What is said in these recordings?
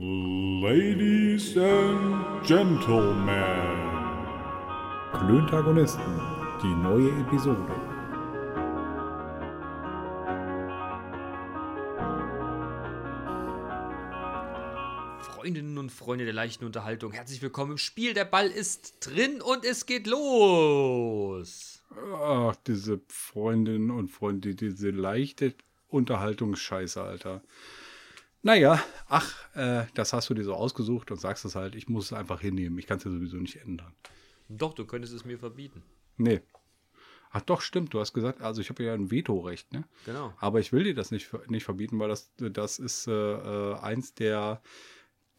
Ladies and Gentlemen. Klöntagonisten, die neue Episode. Freundinnen und Freunde der leichten Unterhaltung, herzlich willkommen im Spiel. Der Ball ist drin und es geht los. Ach, diese Freundinnen und Freunde, diese leichte Unterhaltungsscheiße, Alter. Naja, ach, äh, das hast du dir so ausgesucht und sagst es halt, ich muss es einfach hinnehmen. Ich kann es ja sowieso nicht ändern. Doch, du könntest es mir verbieten. Nee. Ach doch, stimmt. Du hast gesagt, also ich habe ja ein Vetorecht, ne? Genau. Aber ich will dir das nicht, nicht verbieten, weil das, das ist äh, äh, eins der,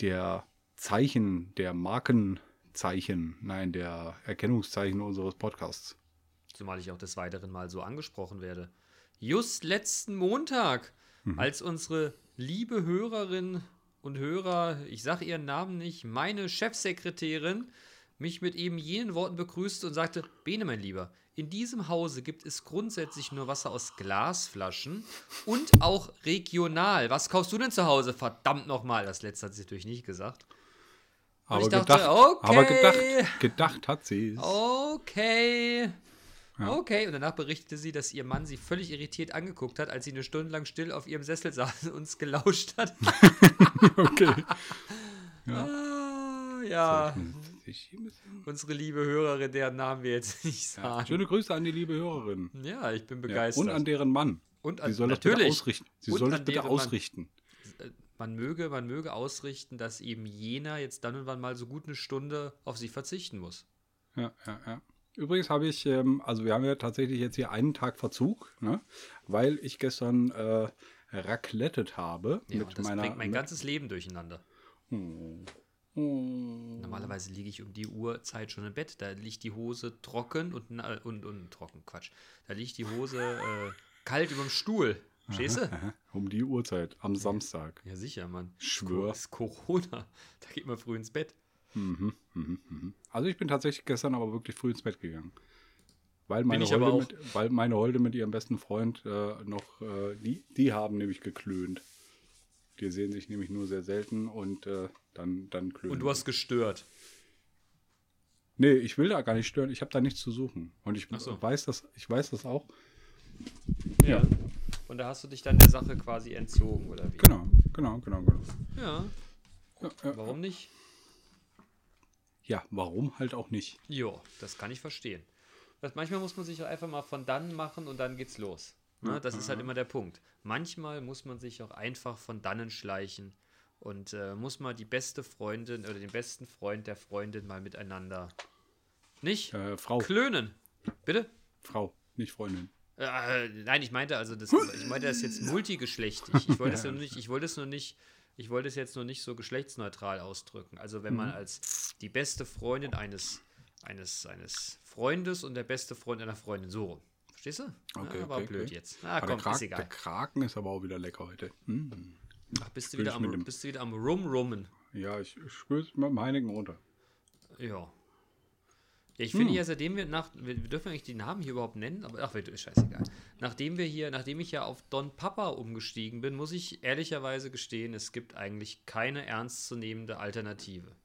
der Zeichen, der Markenzeichen, nein, der Erkennungszeichen unseres Podcasts. Zumal ich auch des Weiteren mal so angesprochen werde. Just letzten Montag, als unsere liebe Hörerin und Hörer, ich sage ihren Namen nicht, meine Chefsekretärin, mich mit eben jenen Worten begrüßte und sagte, Bene, mein Lieber, in diesem Hause gibt es grundsätzlich nur Wasser aus Glasflaschen und auch regional. Was kaufst du denn zu Hause? Verdammt nochmal. Das letzte hat sie natürlich nicht gesagt. Und Aber ich dachte, gedacht, okay. aber gedacht, gedacht hat sie es. Okay. Okay, und danach berichtete sie, dass ihr Mann sie völlig irritiert angeguckt hat, als sie eine Stunde lang still auf ihrem Sessel saß und uns gelauscht hat. Okay. ah, ja, unsere liebe Hörerin, deren Namen wir jetzt nicht Ja, sagen. schöne Grüße an die liebe Hörerin. Ja, ich bin Ja, begeistert. und an deren Mann. Und Sie an- soll das bitte natürlich. ausrichten. Sie Und soll das bitte deren Mann. ausrichten. man möge, man möge ausrichten, dass eben jener jetzt dann und wann mal so gut eine Stunde auf sie verzichten muss. Ja, ja, ja. Übrigens habe ich, ähm, also wir haben ja tatsächlich jetzt hier einen Tag Verzug, ne? weil ich gestern äh, raclettet habe Ja, mit das meiner. bringt mein ganzes Leben durcheinander. Oh. Oh. Normalerweise liege ich um die Uhrzeit schon im Bett. Da liegt die Hose trocken und, na- und, und trocken, Quatsch. Da liegt die Hose äh, kalt über dem Stuhl. Verstehst du? Um die Uhrzeit, am Samstag. Ja, sicher, Mann. Schwör. Es ist Corona. Da geht man früh ins Bett. Mhm, mhm, mhm. Also ich bin tatsächlich gestern aber wirklich früh ins Bett gegangen. Weil meine, Holde, mit, weil meine Holde mit ihrem besten Freund äh, noch, äh, die, die haben nämlich geklönt. Die sehen sich nämlich nur sehr selten und äh, dann, dann klönen. Und du hast gestört. Nee, ich will da gar nicht stören. Ich habe da nichts zu suchen. Und ich so. weiß das, ich weiß das auch. Ja. Und da hast du dich dann der Sache quasi entzogen, oder wie? Genau, genau, genau, genau. Ja. Ja, ja. Warum nicht? Ja, warum halt auch nicht? Jo, das kann ich verstehen. Das, manchmal muss man sich auch einfach mal von dann machen und dann geht's los. Ne? Das ist halt immer der Punkt. Manchmal muss man sich auch einfach von dannen schleichen und äh, muss mal die beste Freundin oder den besten Freund der Freundin mal miteinander nicht Äh, Frau, klönen. Bitte? Frau, nicht Freundin. Äh, nein, ich meinte also das, ich meinte das jetzt multigeschlechtlich. Ich wollte es nur nicht, ich wollte es nur nicht, ich wollte es jetzt nur nicht so geschlechtsneutral ausdrücken. Also wenn Mhm. man als die beste Freundin eines, eines, eines Freundes und der beste Freund einer Freundin so rum. Verstehst du? Okay, ah, war okay, blöd okay. jetzt. Ah, komm, der, Krak- ist der egal. Kraken ist aber auch wieder lecker heute. Mm. Ach, bist du wieder am, bist du wieder am Rum-Rummen. Ja, ich spüre es mit dem Heineken runter. Ja. Ja, ich finde Hm. ja, seitdem wir nach, wir dürfen eigentlich die Namen hier überhaupt nennen, aber ach, ist scheißegal. Nachdem wir hier, nachdem ich ja auf Don Papa umgestiegen bin, muss ich ehrlicherweise gestehen, es gibt eigentlich keine ernstzunehmende Alternative,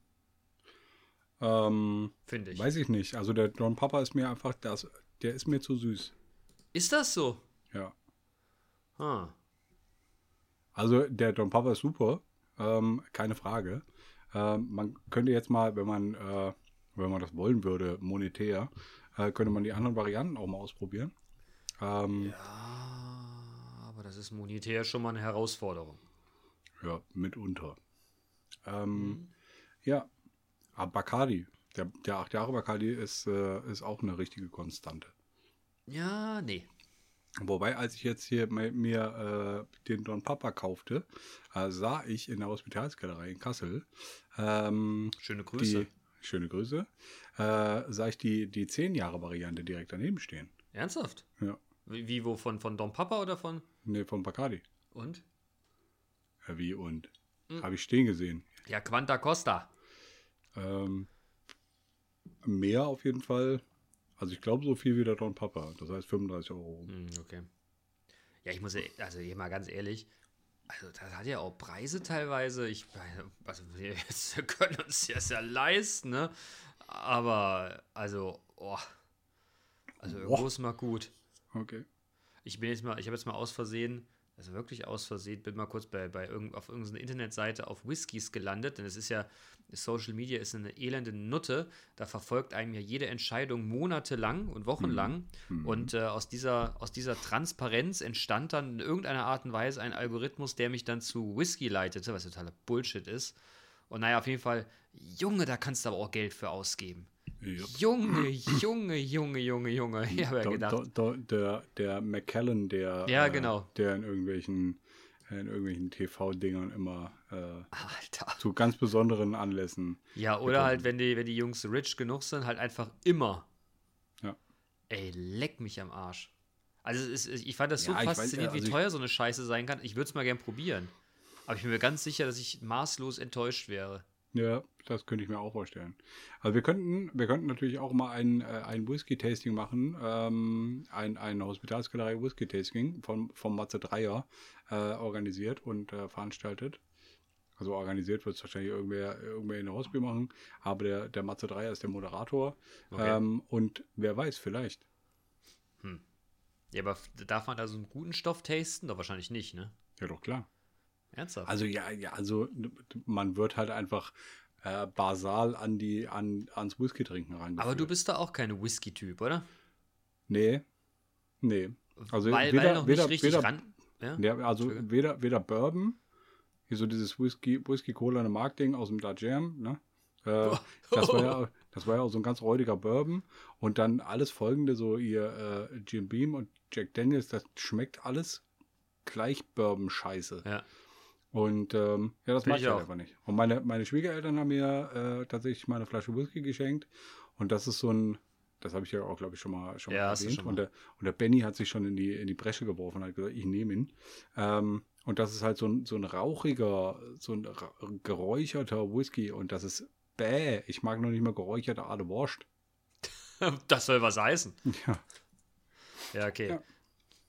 Ähm, finde ich. weiß ich nicht. Also der Don Papa ist mir einfach, das, der ist mir zu süß. Ist das so? Ja. Ah. Also der Don Papa ist super, ähm, keine Frage. Ähm, man könnte jetzt mal, wenn man, äh, wenn man das wollen würde, monetär, äh, könnte man die anderen Varianten auch mal ausprobieren. Ähm, ja. Ja, aber das ist monetär schon mal eine Herausforderung. mitunter. Ähm, Ja, aber Bacardi, der, der 8 Jahre Bacardi ist, äh, ist auch eine richtige Konstante. Ja, nee. Wobei, als ich jetzt hier mi- mir äh, den Don Papa kaufte, äh, sah ich in der Hospitalskellerei in Kassel ähm, Schöne Grüße. die, schöne Grüße, äh, sah ich die, die 10 Jahre Variante direkt daneben stehen. Ernsthaft? Ja, Wie, wie wo, von, von Don Papa oder von? nee, von Bacardi. Und? Ja, wie und? Hm. Habe ich stehen gesehen. Ja, Quanta Costa. Ähm, mehr auf jeden Fall. Also ich glaube so viel wie der Don Papa. Das heißt 35 Euro. Hm, okay. Ja, ich muss, also hier mal ganz ehrlich, Also, das hat ja auch Preise teilweise. Ich meine, also wir jetzt- wir können uns das ja leisten, ne? Aber, also, oh. Also, irgendwo ist mal gut. Okay. Ich bin jetzt mal, ich habe jetzt mal aus Versehen, also wirklich aus Versehen, bin mal kurz bei, bei irgend, auf irgendeiner Internetseite auf Whiskys gelandet, denn es ist ja, Social Media ist eine elende Nutte, da verfolgt einem ja jede Entscheidung monatelang und wochenlang und äh, aus, dieser, aus dieser Transparenz entstand dann in irgendeiner Art und Weise ein Algorithmus, der mich dann zu Whisky leitete, was totaler Bullshit ist. Und naja, auf jeden Fall, Junge, da kannst du aber auch Geld für ausgeben. Ja. Junge, Junge, Junge, Junge, Junge. Ich habe ja Da- gedacht, da- da- der, der McKellen, der, Ja, äh, genau. der in irgendwelchen, in irgendwelchen TV-Dingern immer äh, zu ganz besonderen Anlässen. Ja, oder halt, wenn die, wenn die Jungs rich genug sind, halt einfach immer. Ja. Ey, leck mich am Arsch. Also ist, ich fand das so Ja, ich weiß, faszinierend, also wie teuer so eine Scheiße sein kann. Ich würde es mal gern probieren. Aber ich bin mir ganz sicher, dass ich maßlos enttäuscht wäre. Ja, das könnte ich mir auch vorstellen. Also wir könnten, wir könnten natürlich auch mal ein, äh, ein Whisky-Tasting machen, ähm, ein, ein Hospitalskellerei Whisky-Tasting von, vom Matze Dreier äh, organisiert und äh, veranstaltet. Also organisiert wird es wahrscheinlich irgendwer, irgendwer in der Hospi machen, aber der, der Matze Dreier ist der Moderator. Okay. Ähm, und wer weiß, vielleicht. Ja, aber darf man da so einen guten Stoff tasten? Doch wahrscheinlich nicht, ne? Ja, doch klar. Ernsthaft? Also ja, ja, also man wird halt einfach äh, basal an die, an, ans Whisky-Trinken rangeführt. aber du bist da auch kein Whisky-Typ, oder? Nee. Nee. Also weil, weder, weil noch weder, nicht richtig weder, ran. Ja? Ja, also weder, weder Bourbon, hier so dieses Whisky, Whisky Cola eine Mark Ding aus dem Jam, ne? Äh, das, war ja, das war ja auch so ein ganz räudiger Bourbon. Und dann alles folgende, so ihr äh, Jim Beam und Jack Daniels, das schmeckt alles gleich Bourbon-Scheiße. Ja. Und ähm, ja, das mag ich halt einfach nicht. Und meine, meine Schwiegereltern haben mir äh, tatsächlich mal eine Flasche Whisky geschenkt. Und das ist so ein, das habe ich ja auch, glaube ich, schon mal, schon Ja, mal erwähnt. schon mal. Und, der, und der Benny hat sich schon in die, in die Bresche geworfen und hat gesagt, ich nehme ihn. Ähm, und das ist halt so ein, so ein rauchiger, so ein geräucherter Whisky. Und das ist bäh. Ich mag noch nicht mal geräucherte Art Wurst. Das soll was heißen. Ja. Ja, okay. Ja.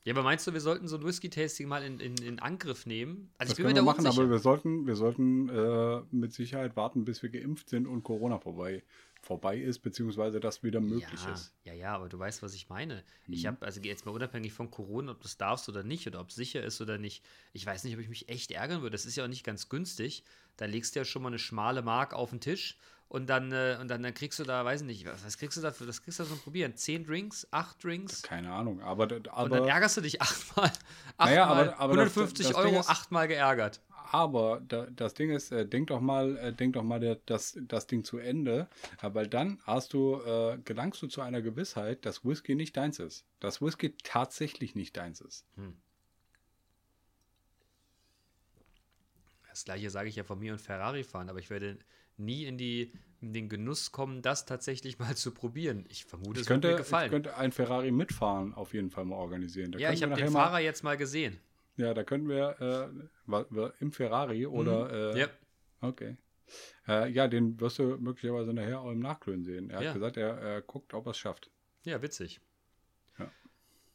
Ja. aber meinst du, wir sollten so ein Whisky-Tasting mal in, in, in Angriff nehmen? Also Das ich bin können mir wir da machen, unsicher. aber wir sollten, wir sollten äh, mit Sicherheit warten, bis wir geimpft sind und Corona vorbei, vorbei ist, beziehungsweise das wieder möglich ja, ist. ja, ja, aber du weißt, was ich meine. Ich Mhm. habe, also jetzt mal unabhängig von Corona, ob du es darfst oder nicht, oder ob es sicher ist oder nicht, ich weiß nicht, ob ich mich echt ärgern würde. Das ist ja auch nicht ganz günstig. Da legst du ja schon mal eine schmale Mark auf den Tisch und dann, äh, und dann, dann kriegst du da, weiß ich nicht, was, was kriegst du da für, das kriegst du da zum Probieren? Zehn Drinks, acht Drinks? Keine Ahnung, aber, und dann aber, ärgerst du dich achtmal. Naja, achtmal aber- aber das- 150 das Ding Euro, ist- achtmal geärgert. aber da, das Ding ist, äh, denk doch mal, äh, denk doch mal der, das, das Ding zu Ende, äh, weil dann hast du, äh, gelangst du zu einer Gewissheit, dass Whisky nicht deins ist. Dass Whisky tatsächlich nicht deins ist. Das gleiche sage ich ja von mir und Ferrari fahren, aber ich werde nie in, die, in den Genuss kommen, das tatsächlich mal zu probieren. Ich vermute, Ich es könnte, mir ich gefallen. könnte ein Ferrari mitfahren auf jeden Fall mal organisieren. Da ja, ich könnten habe den Fahrer jetzt mal gesehen. Mal, ja, da können wir, äh, im Ferrari oder, äh, Mhm. Ja. Okay. Äh, ja, den wirst du möglicherweise nachher auch im Nachklönen sehen. Er Ja. hat gesagt, er, er guckt, ob er es schafft. ja, witzig. Ja.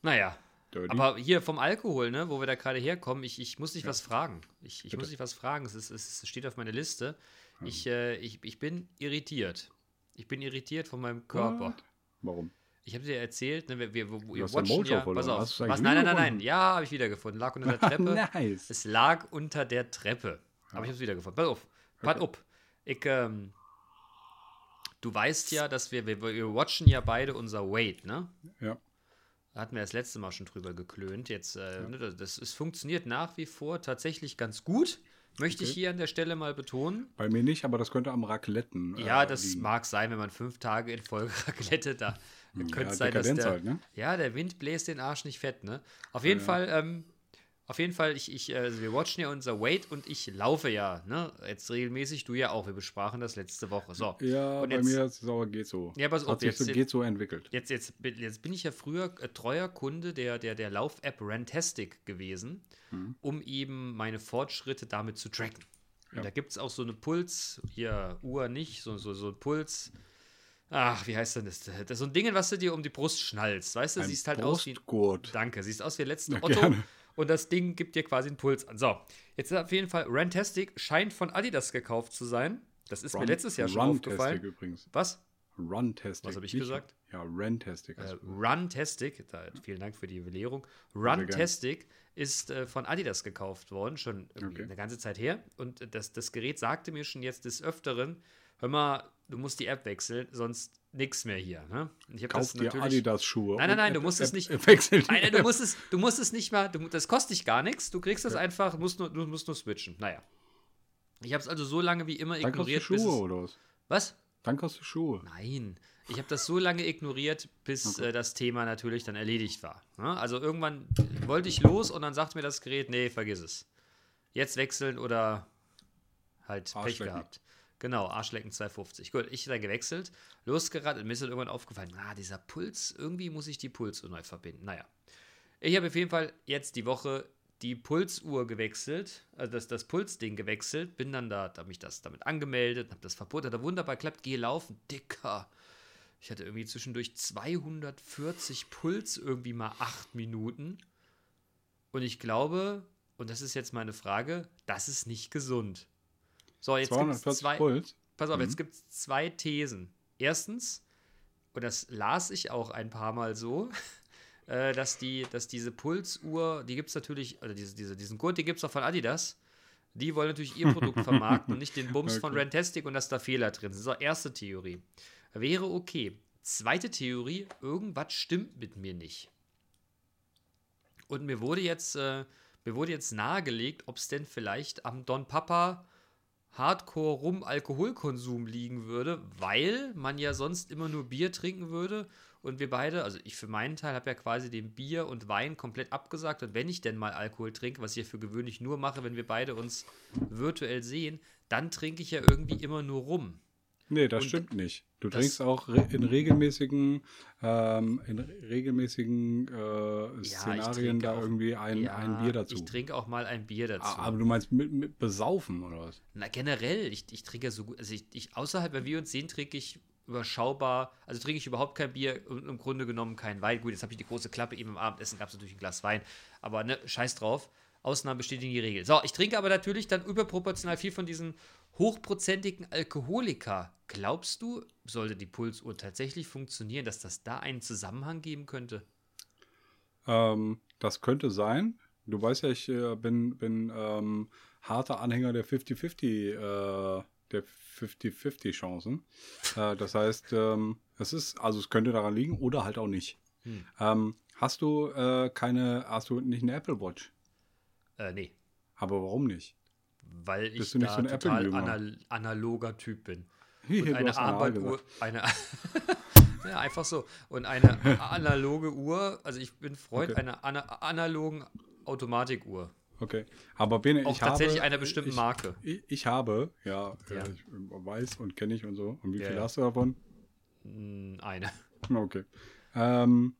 Naja, Dirty. aber hier vom Alkohol, ne, wo wir da gerade herkommen, ich, ich muss dich was fragen. Ich, ich muss dich was fragen. Es, ist, es steht auf meiner Liste. Ich, äh, ich, ich bin irritiert. Ich bin irritiert von meinem Körper. What? Warum? Ich habe dir erzählt, ne, wir, wir, wir watchen ja, pass auf, was, nein, nein, nein, nein, ja, habe ich wiedergefunden, lag unter der Treppe. nice. Es lag unter der Treppe. Aber ich habe es wiedergefunden. Pass auf, pass auf. Ich, ähm, du weißt ja, dass wir, wir, wir watchen ja beide unser Weight, ne? Ja. Da hatten wir das letzte Mal schon drüber geklönt. Jetzt, äh, ne, das, das es funktioniert nach wie vor tatsächlich ganz gut. Möchte ich Okay. hier an der Stelle mal betonen. Bei mir nicht, aber das könnte am Racletten. Ja, äh, das liegen. mag sein, wenn man fünf Tage in Folge Raclette da. Könnte sein, dass der, halt, ne? ja, der Wind bläst den Arsch nicht fett, ne? Auf jeden Fall, ähm, auf jeden Fall, ich, ich, äh, also wir watchen ja unser Weight und ich laufe ja, ne? Jetzt regelmäßig, du ja auch. Wir besprachen das letzte Woche. So. Ja, und bei jetzt, mir ist es aber geht so. Ja, pass auf, Hat sich jetzt- so, geht so entwickelt. Jetzt, jetzt, bin- jetzt bin ich ja früher äh, treuer Kunde der, der, der Lauf-App Rantastic gewesen, Mhm. um eben meine Fortschritte damit zu tracken. Ja. Und da gibt es auch so eine Puls, hier Uhr nicht, so, so, so ein Puls. Ach, wie heißt denn das? Das ist so ein Ding, was du dir um die Brust schnallst. Weißt du, Ein siehst halt aus wie. Brustgurt. Danke, siehst aus wie der letzte Ja, Otto. gerne. Und das Ding gibt dir quasi einen Puls an. So, jetzt ist auf jeden Fall Rantastic scheint von Adidas gekauft zu sein. Das ist mir letztes Jahr schon aufgefallen. übrigens. Was? Runtastic. Was hab ich Nicht- gesagt? Ja, Rantastic. Äh, Also, Runtastic, da, vielen Dank für die Belehrung. Runtastic ist äh, von Adidas gekauft worden, schon Okay. eine ganze Zeit her. Und das, das Gerät sagte mir schon jetzt des Öfteren, hör mal, du musst die App wechseln, sonst nix mehr hier. Ne? Ich Kauf dir Adidas-Schuhe. Nein, nein, nein, du App- musst es App- nicht- App- Wechsel die Nein, nein, du musst es, du musst es nicht mal, du, das kostet dich gar nichts, du kriegst es einfach, musst nur, du musst nur switchen. Naja. Ich habe es also so lange wie immer Dann kostet ignoriert, Schuhe es, oder was? Was? Dann kostet Schuhe. Nein. Ich habe das so lange ignoriert, bis äh, das Thema natürlich dann erledigt war. Ne? Also irgendwann wollte ich los und dann sagt mir das Gerät, nee, vergiss es. Jetzt wechseln oder halt Pech gehabt. Genau, Arschlecken 250. Gut, ich dann gewechselt, losgerannt und mir ist dann irgendwann aufgefallen, ah, dieser Puls, irgendwie muss ich die Pulsuhr neu verbinden. Naja. Ich habe auf jeden Fall jetzt die Woche die Pulsuhr gewechselt, also das, das Pulsding gewechselt, bin dann da, habe mich das damit angemeldet, habe das Verbot, hat er wunderbar geklappt, gehe laufen, dicker. Ich hatte irgendwie zwischendurch 240 Puls irgendwie mal acht Minuten. Und ich glaube, und das ist jetzt meine Frage, das ist nicht gesund. So, jetzt gibt es 240 zwei. Puls. Pass auf, Mhm. jetzt gibt es zwei Thesen. Erstens, und das las ich auch ein paar Mal so, äh, dass, die, dass diese Pulsuhr, die gibt es natürlich, oder diese, diese, diesen Gurt, den gibt es auch von Adidas. Die wollen natürlich ihr Produkt vermarkten und nicht den Bums von Okay. Rantastic und dass da Fehler drin sind. Das ist auch erste Theorie. Wäre okay. Zweite Theorie, irgendwas stimmt mit mir nicht. Und mir wurde jetzt, äh, mir wurde jetzt nahegelegt, ob es denn vielleicht am Don Papa Hardcore rum Alkoholkonsum liegen würde, weil man ja sonst immer nur Bier trinken würde und wir beide, also ich für meinen Teil habe ja quasi den Bier und Wein komplett abgesagt und wenn ich denn mal Alkohol trinke, was ich ja für gewöhnlich nur mache, wenn wir beide uns virtuell sehen, dann trinke ich ja irgendwie immer nur rum. Nee, das Und stimmt nicht. Du trinkst auch re in regelmäßigen, ähm, in re- regelmäßigen äh, Szenarien trinke da auch- irgendwie ein, Ja, ein Bier dazu. Ich trinke auch mal ein Bier dazu. Ah, Aber du meinst mit, mit besaufen oder was? Na, generell, ich, ich trinke ja so gut, also ich, ich, außerhalb, wenn wir uns sehen, trinke ich überschaubar, also trinke ich überhaupt kein Bier und im Grunde genommen kein Wein. Gut, jetzt habe ich die große Klappe, eben im Abendessen gab es natürlich ein Glas Wein, aber ne, scheiß drauf. Ausnahmen bestätigen die Regel. So, ich trinke aber natürlich dann überproportional viel von diesen hochprozentigen Alkoholika. Glaubst du, sollte die Pulsuhr tatsächlich funktionieren, dass das da einen Zusammenhang geben könnte? Ähm, das könnte sein. Du weißt ja, ich äh, bin, bin ähm, harter Anhänger der 50-50, äh, der 50-50 Chancen. Äh, das heißt, ähm, es ist, also es könnte daran liegen oder halt auch nicht. Hm. Ähm, hast du äh, keine, hast du nicht eine Apple Watch? Äh, nee. Aber warum nicht? Weil ich da so ein total anal analoger Typ bin. Hier, Und eine Armbanduhr, eine ja, einfach so. Und eine analoge Uhr, also ich bin Freund Okay. einer ana analogen Automatikuhr. Okay. Aber Bene, Auch ich tatsächlich habe, einer bestimmten ich, Marke. Ich, ich habe, ja, Ja. Äh, ich weiß und kenne ich und so. Und wie Ja, viel ja. hast du davon? Hm, Eine. Okay. Ähm,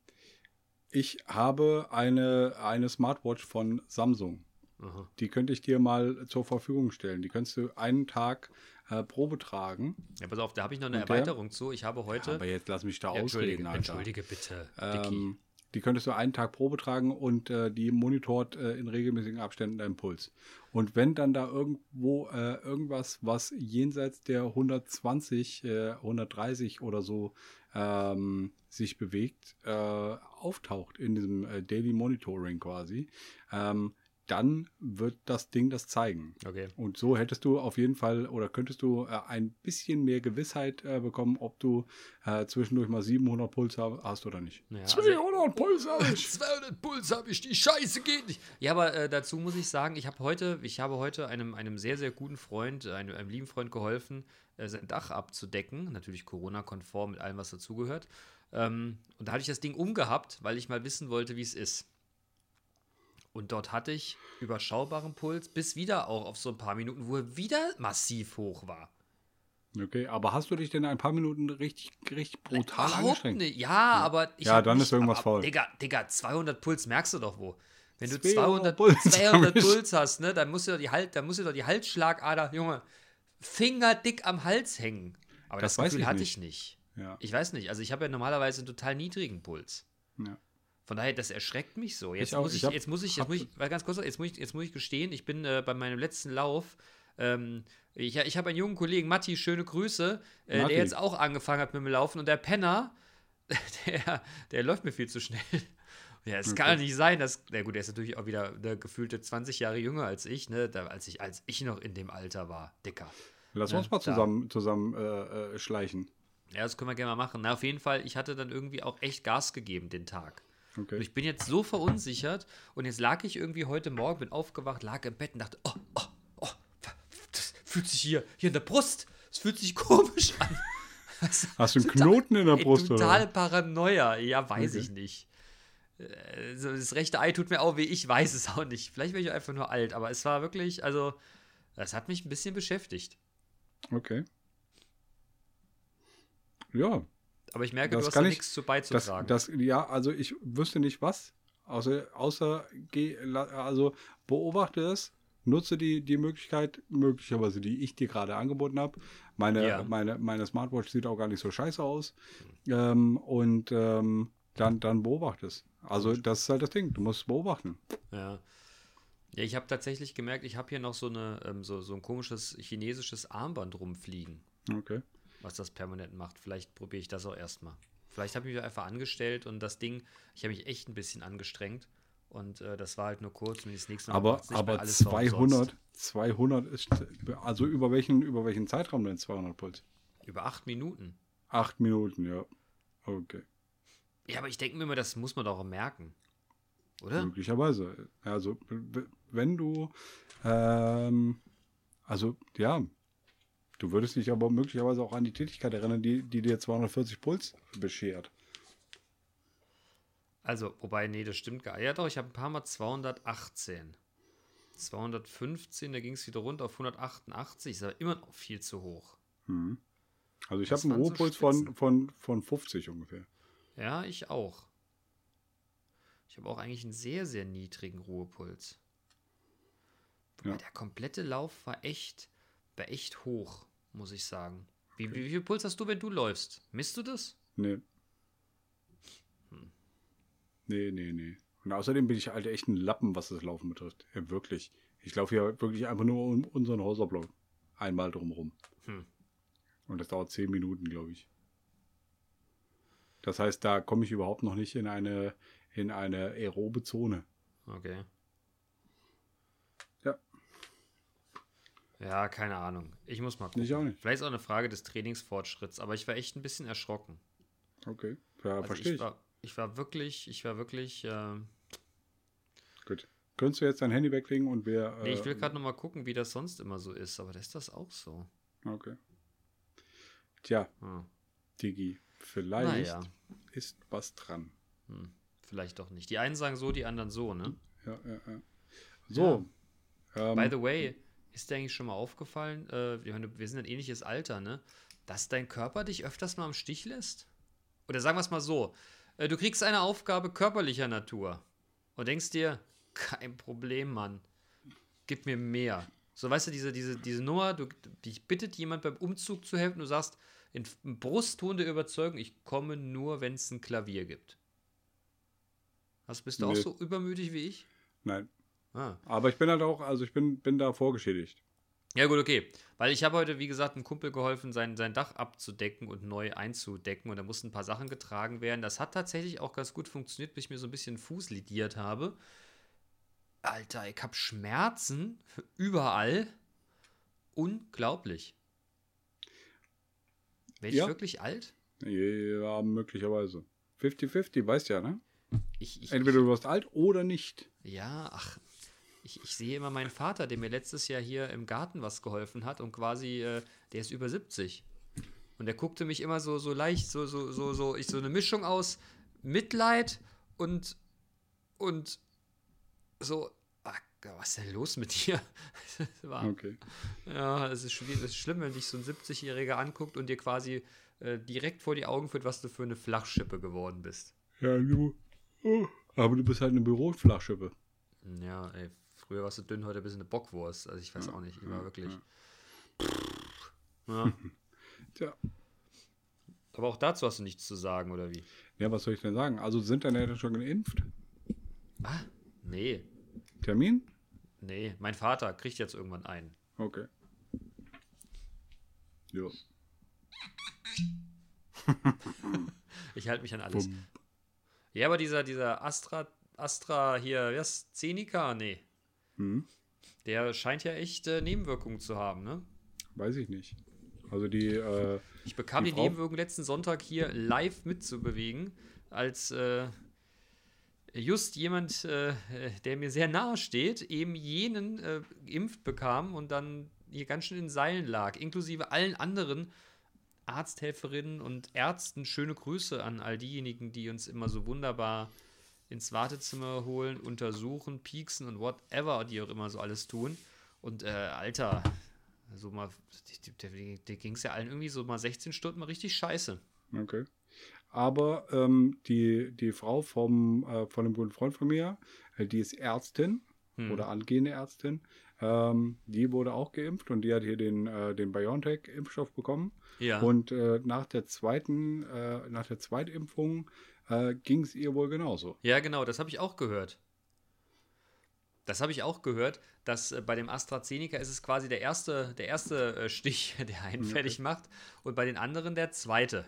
ich habe eine, eine Smartwatch von Samsung. Aha. Die könnte ich dir mal zur Verfügung stellen. Die könntest du einen Tag äh, Probe tragen. Ja, pass auf, da habe ich noch eine Und der? Erweiterung zu. Ich habe heute. Aber jetzt lass mich da Ja, ausreden, entschuldige, Alter. entschuldige bitte. Ähm, die könntest du einen Tag Probe tragen und äh, die monitort äh, in regelmäßigen Abständen deinen Puls. Und wenn dann da irgendwo äh, irgendwas, was jenseits der 120, äh, 130 oder so ähm, sich bewegt, äh, auftaucht in diesem äh, Daily Monitoring quasi, ähm, dann wird das Ding das zeigen. Okay. Und so hättest du auf jeden Fall oder könntest du äh, ein bisschen mehr Gewissheit äh, bekommen, ob du äh, zwischendurch mal 700 Puls ha- hast oder nicht. Ja, also- 200 Puls habe ich! 200 Puls habe ich, die Scheiße geht nicht. Ja, aber äh, dazu muss ich sagen, ich habe heute, ich habe heute einem, einem sehr, sehr guten Freund, einem, einem lieben Freund geholfen, äh, sein Dach abzudecken. Natürlich Corona-konform mit allem, was dazugehört. Ähm, und da hatte ich das Ding umgehabt, weil ich mal wissen wollte, wie es ist. Und dort hatte ich überschaubaren Puls, bis wieder auch auf so ein paar Minuten, wo er wieder massiv hoch war. Okay, aber hast du dich denn ein paar Minuten richtig, richtig brutal Überhaupt angestrengt? nicht. Ja, aber ich Ja, dann nicht, ist irgendwas aber, faul. Digga, Digga, 200 Puls merkst du doch wo. Wenn du 200, 200 Puls 200 hab ich. Puls hast, ne, dann musst du doch die halt, dann musst du doch die Halsschlagader, Junge, fingerdick am Hals hängen. Aber das, Das weiß Gefühl ich hatte nicht. ich nicht. Ja. Ich weiß nicht. Also ich habe ja normalerweise einen total niedrigen Puls. ja. Von daher, das erschreckt mich so. Jetzt Ich auch. muss ich, Ich hab- jetzt muss ich, jetzt muss ich, weil ganz kurz, jetzt muss ich, jetzt muss ich gestehen, ich bin äh, bei meinem letzten Lauf, ähm, ich, ich habe einen jungen Kollegen, Matti, schöne Grüße, äh, Matti. der jetzt auch angefangen hat mit dem Laufen und der Penner, der, der läuft mir viel zu schnell. Ja, es kann Okay. doch nicht sein, dass, na gut, der ist natürlich auch wieder eine gefühlte 20 Jahre jünger als ich, ne, da, als ich, als ich noch in dem Alter war, dicker. Lass Ja, uns mal zusammen, zusammen äh, äh, schleichen. Ja, das können wir gerne mal machen. Na, auf jeden Fall, ich hatte dann irgendwie auch echt Gas gegeben den Tag. Okay. Und ich bin jetzt so verunsichert und jetzt lag ich irgendwie heute Morgen, bin aufgewacht, lag im Bett und dachte, oh, oh, oh, das fühlt sich hier, hier in der Brust, es fühlt sich komisch an. Was- Hast du einen Knoten in der Ey, Brust Total oder? Paranoia, ja, weiß Okay. ich nicht. Äh, Das rechte Ei tut mir auch weh, ich weiß es auch nicht. Vielleicht bin ich einfach nur alt, aber es war wirklich, also, das hat mich ein bisschen beschäftigt. Okay. Ja, Aber ich merke, Das du hast da ich- nichts zu das, beizutragen. das, ja, also ich wüsste nicht was, außer, außer geh, also beobachte es, nutze die, die Möglichkeit, möglicherweise, die ich dir gerade angeboten habe. Meine, Ja. meine, meine Smartwatch sieht auch gar nicht so scheiße aus. Ähm, und ähm, dann, dann beobachte es. Also das ist halt das Ding, du musst beobachten. Ja. Ja, ich habe tatsächlich gemerkt, ich habe hier noch so, eine, ähm, so, so ein komisches chinesisches Armband rumfliegen, Okay. Was das permanent macht. Vielleicht probiere ich das auch erstmal. Vielleicht habe ich mich einfach angestellt und das Ding, ich habe mich echt ein bisschen angestrengt. Und äh, das war halt nur kurz und das nächste Mal Aber, nicht mehr aber alles war 200, umsonst. 200 ist, also über welchen, über welchen Zeitraum denn 200 Puls? Über acht Minuten. Acht Minuten, ja. Okay. Ja, aber ich denke mir immer, das muss man doch auch merken. Oder? Möglicherweise. Also, wenn du, ähm, also, ja, du würdest dich aber möglicherweise auch an die Tätigkeit erinnern, die, die dir 240 Puls beschert. Also, wobei, nee, das stimmt gar nicht. Ja, doch, ich habe ein paar Mal 218. 215, da ging es wieder runter auf 188. Ist aber immer noch viel zu hoch. Mhm. Also, ich habe einen waren so Ruhepuls von, von, von 50 ungefähr. Ja, ich auch. Ich habe auch eigentlich einen sehr, sehr niedrigen Ruhepuls. Wobei Ja. der komplette Lauf war echt, war echt hoch, muss ich sagen. Wie, wie, wie viel Puls hast du, wenn du läufst? Misst du das? Nee. Nee, nee, nee. Und außerdem bin ich halt echt ein Lappen, was das Laufen betrifft. Ja, wirklich. Ich laufe hier wirklich einfach nur um unseren Häuserblock. Einmal drumherum. Hm. Und das dauert zehn Minuten, glaube ich. Das heißt, da komme ich überhaupt noch nicht in eine, in eine aerobe Zone. Okay. Ja, keine Ahnung. Ich muss mal gucken. Ich auch nicht. Vielleicht ist auch eine Frage des Trainingsfortschritts, aber ich war echt ein bisschen erschrocken. Okay. Ja, Also verstehe ich ich. war, ich war wirklich, ich war wirklich, äh, Gut. Könntest du jetzt dein Handy weglegen und wir. nee, ich will äh, gerade noch mal gucken, wie das sonst immer so ist, aber ist das auch so? Okay. Tja, Hm. Digi, vielleicht Naja, ist was dran. hm. vielleicht doch nicht. Die einen sagen so, die anderen so, ne? Ja, ja, ja. So. Ähm, By the way, ist dir eigentlich schon mal aufgefallen, äh, wir, sind ein ähnliches Alter, ne? Dass dein Körper dich öfters mal im Stich lässt? Oder sagen wir es mal so: äh, Du kriegst eine Aufgabe körperlicher Natur und denkst dir, kein Problem, Mann. Gib mir mehr. So, weißt du, diese, diese, diese Nummer, du, dich bittet jemand beim Umzug zu helfen, du sagst in, Brustton der Überzeugung, ich komme nur, wenn es ein Klavier gibt. Hast, bist du auch Nee. so übermütig wie ich? Nein. Ah. Aber ich bin halt auch, also ich bin, bin da vorgeschädigt. Ja, gut, okay. Weil ich habe heute, wie gesagt, einem Kumpel geholfen, sein, sein Dach abzudecken und neu einzudecken. Und da mussten ein paar Sachen getragen werden. Das hat tatsächlich auch ganz gut funktioniert, bis ich mir so ein bisschen Fuß lidiert habe. Alter, ich habe Schmerzen überall. Unglaublich. Werde ich Ja. wirklich alt? Ja, möglicherweise. 50-50, weißt ja, ne? Ich, ich, Entweder du wirst alt oder nicht. Ja, ach, ich, ich sehe immer meinen Vater, der mir letztes Jahr hier im Garten was geholfen hat und quasi, äh, der ist über 70. Und der guckte mich immer so, so leicht, so, so, so, so, ich so eine Mischung aus Mitleid und, und so, ach, was ist denn los mit dir? Das war, Okay. ja, es ist, schwierig, es ist schlimm, wenn dich so ein 70-Jähriger anguckt und dir quasi äh, direkt vor die Augen führt, was du für eine Flachschippe geworden bist. Ja, du. Oh. Aber du bist halt eine Büroflachschippe. Ja, ey, früher warst du dünn, heute bist du eine Bockwurst. Also ich weiß auch nicht, ich war wirklich. Ja. Tja. Aber auch dazu hast du nichts zu sagen, oder wie? Ja, was soll ich denn sagen? Also sind deine Eltern schon geimpft? Ah, nee. Termin? Nee, mein Vater kriegt jetzt irgendwann einen. Okay. Jo. Ich halte mich an alles. Ja, aber dieser, dieser Astra, Astra hier, wer ist Zenica? Nee. Hm, Der scheint ja echt äh, Nebenwirkungen zu haben, ne? weiß ich nicht. Also die, äh, Ich bekam Die die, Nebenwirkungen letzten Sonntag hier live mitzubewegen, als äh, just jemand, äh, der mir sehr nahe steht, eben jenen äh, geimpft bekam und dann hier ganz schön in Seilen lag, inklusive allen anderen Arzthelferinnen und Ärzten. Schöne Grüße an all diejenigen, die uns immer so wunderbar ins Wartezimmer holen, untersuchen, pieksen und whatever die auch immer so alles tun. Und äh, Alter, so mal, der ging es ja allen irgendwie so mal 16 Stunden mal richtig scheiße. okay. Aber ähm, die, die Frau vom, äh, von einem guten Freund von mir, äh, die ist Ärztin Hm. oder angehende Ärztin, ähm, die wurde auch geimpft und die hat hier den, äh, den BioNTech-Impfstoff bekommen. Ja. Und äh, nach der zweiten, äh, nach der Zweitimpfung äh, ging es ihr wohl genauso. ja, genau, das habe ich auch gehört. Das habe ich auch gehört, dass äh, bei dem AstraZeneca ist es quasi der erste, der erste äh, Stich, der einen fertig macht und bei den anderen der zweite.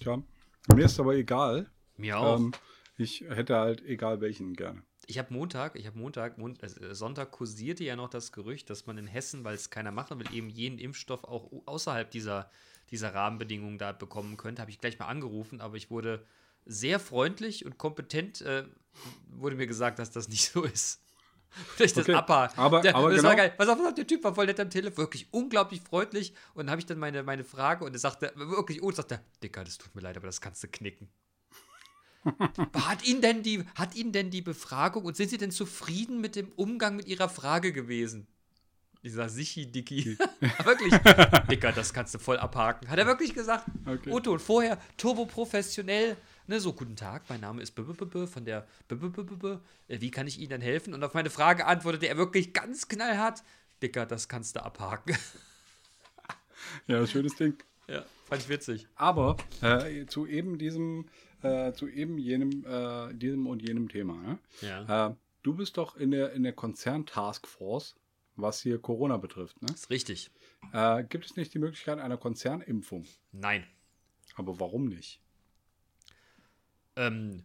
Tja, mir ist aber egal. Mir auch. Ähm, ich hätte halt egal welchen gerne. Ich habe Montag, ich habe Montag, Mon äh, Sonntag kursierte ja noch das Gerücht, dass man in Hessen, weil es keiner machen will, eben jeden Impfstoff auch au- außerhalb dieser, dieser Rahmenbedingungen da bekommen könnte. Habe ich gleich mal angerufen, aber ich wurde sehr freundlich und kompetent, äh, wurde mir gesagt, dass das nicht so ist. Und ich das Okay, abhake. aber- der, aber das war genau- geil. Pass auf, der Typ war voll nett am Telefon, wirklich unglaublich freundlich. Und dann habe ich dann meine, meine Frage und er sagte, wirklich, oh, sagt er, Dicker, das tut mir leid, aber das kannst du knicken. Hat Ihnen, denn die, hat Ihnen denn die Befragung und sind Sie denn zufrieden mit dem Umgang mit Ihrer Frage gewesen? Ich sag, sichi, Dicky. wirklich, Dicker, das kannst du voll abhaken. Hat er wirklich gesagt. Okay. Otto, und vorher turbo professionell, ne, so, guten Tag, mein Name ist B -B -B -B von der. Äh, Wie kann ich Ihnen denn helfen? Und auf meine Frage antwortete er wirklich ganz knallhart, Dicker, das kannst du abhaken. Ja, schönes Ding. ja, fand ich witzig. Aber äh, zu eben diesem, äh, zu eben jenem, äh, diesem und jenem Thema. Ne? Ja. Äh, du bist doch in der, in der Konzern-Taskforce, was hier Corona betrifft. Ne? Ist richtig. Äh, gibt es nicht die Möglichkeit einer Konzernimpfung? Nein. Aber warum nicht? Ähm,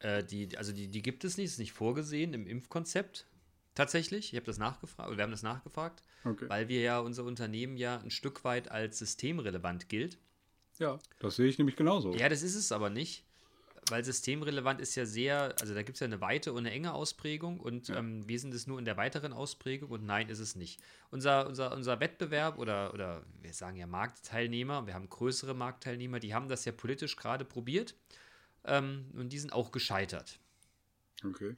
äh, die, also die, die gibt es nicht, ist nicht vorgesehen im Impfkonzept. Tatsächlich, ich habe das nachgefragt, wir haben das nachgefragt, Okay. weil wir ja unser Unternehmen ja ein Stück weit als systemrelevant gilt. Ja, das sehe ich nämlich genauso. Ja, das ist es aber nicht, weil systemrelevant ist ja sehr, also da gibt es ja eine weite und eine enge Ausprägung und ähm, wir sind es nur in der weiteren Ausprägung und nein, ist es nicht. Unser, unser, unser Wettbewerb oder, oder wir sagen ja Marktteilnehmer, wir haben größere Marktteilnehmer, die haben das ja politisch gerade probiert ähm, und die sind auch gescheitert Okay.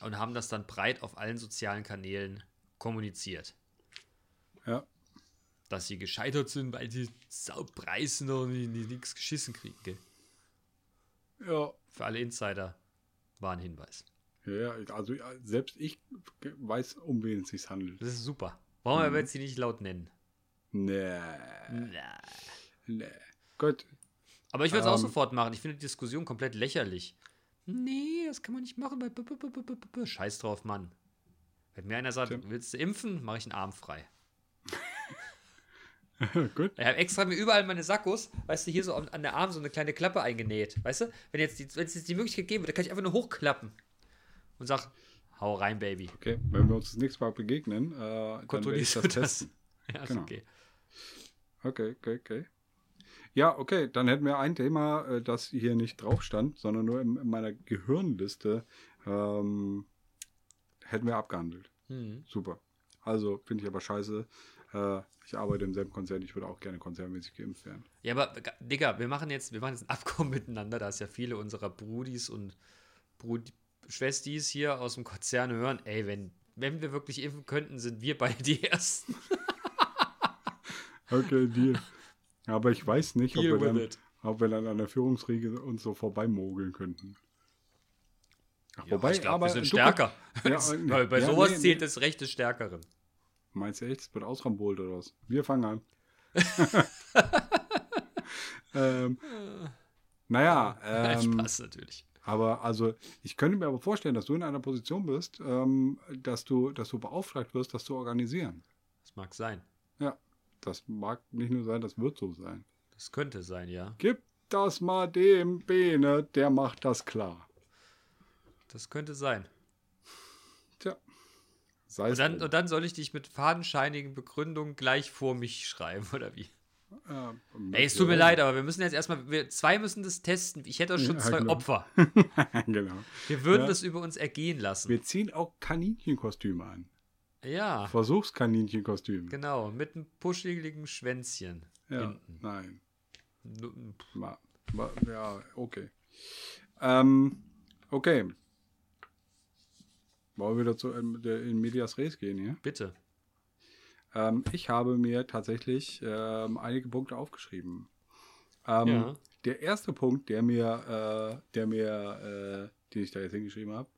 und haben das dann breit auf allen sozialen Kanälen kommuniziert. Ja. Dass sie gescheitert sind, weil sie Saupreisen und nichts geschissen kriegen. Gell? Ja. Für alle Insider war ein Hinweis. Ja, also selbst ich weiß, um wen es sich handelt. Das ist super. Warum mhm. wird sie nicht laut nennen? Nee. Na. Nee. Gut. Aber ich würde es auch Ähm. sofort machen. Ich finde die Diskussion komplett lächerlich. Nee, das kann man nicht machen. Scheiß drauf, Mann. Wenn mir einer sagt, willst du impfen, mache ich einen Arm frei. Gut. Ich habe extra mir überall meine Sackos, weißt du, hier so an, der Arm so eine kleine Klappe eingenäht. Weißt du, wenn jetzt die, wenn es jetzt die Möglichkeit geben würde, kann ich einfach nur hochklappen und sag, hau rein, Baby. Okay, wenn wir uns das nächste Mal begegnen, äh, dann werde ich das das? testen. Ja, Genau. okay. Okay, okay, okay. Ja, okay, dann hätten wir ein Thema, äh, das hier nicht drauf stand, sondern nur in, in meiner Gehirnliste ähm, hätten wir abgehandelt. Hm. Super. Also finde ich aber scheiße. Äh, ich arbeite im selben Konzern, ich würde auch gerne konzernmäßig geimpft werden. Ja, aber Ga- Digga, wir machen jetzt, wir machen jetzt ein Abkommen miteinander, da es ja viele unserer Brudis und Brud Schwestis hier aus dem Konzern hören. Ey, wenn, wenn wir wirklich impfen könnten, sind wir beide die Ersten. Okay, Deal. Aber ich weiß nicht, ob wir, dann, ob wir dann an der Führungsriege uns so vorbeimogeln könnten. Ach, Ja, ich glaube, wir sind stärker. Ja, Weil bei ja, sowas nee, zählt nee. das Recht des Stärkeren. Meinst du echt, es wird ausrambolt oder was? Wir fangen an. ähm, Naja, Nein, ähm, Spaß natürlich. aber also ich könnte mir aber vorstellen, dass du in einer Position bist, ähm, dass du, dass du beauftragt wirst, das zu organisieren. Das mag sein. Ja, das mag nicht nur sein, das wird so sein. Das könnte sein, ja. Gib das mal dem Bene, der macht das klar. Das könnte sein. Und dann, und dann soll ich dich mit fadenscheinigen Begründungen gleich vor mich schreiben, oder wie? Ja, Ey, es tut mir leid, aber wir müssen jetzt erstmal, wir zwei müssen das testen. Ich hätte auch schon Ja, zwei genau. Opfer. genau. Wir würden Ja. das über uns ergehen lassen. Wir ziehen auch Kaninchenkostüme an. Ja, Versuchskaninchenкostüm. genau, mit einem puscheligen Schwänzchen Ja, hinten. nein. Ja, okay. Ähm, okay. Wollen wir wieder zu ähm, in Medias Res gehen hier? Bitte. Ähm, ich habe mir tatsächlich ähm, einige Punkte aufgeschrieben. Ähm, Ja. Der erste Punkt, der mir, äh, der mir, äh, den ich da jetzt hingeschrieben habe,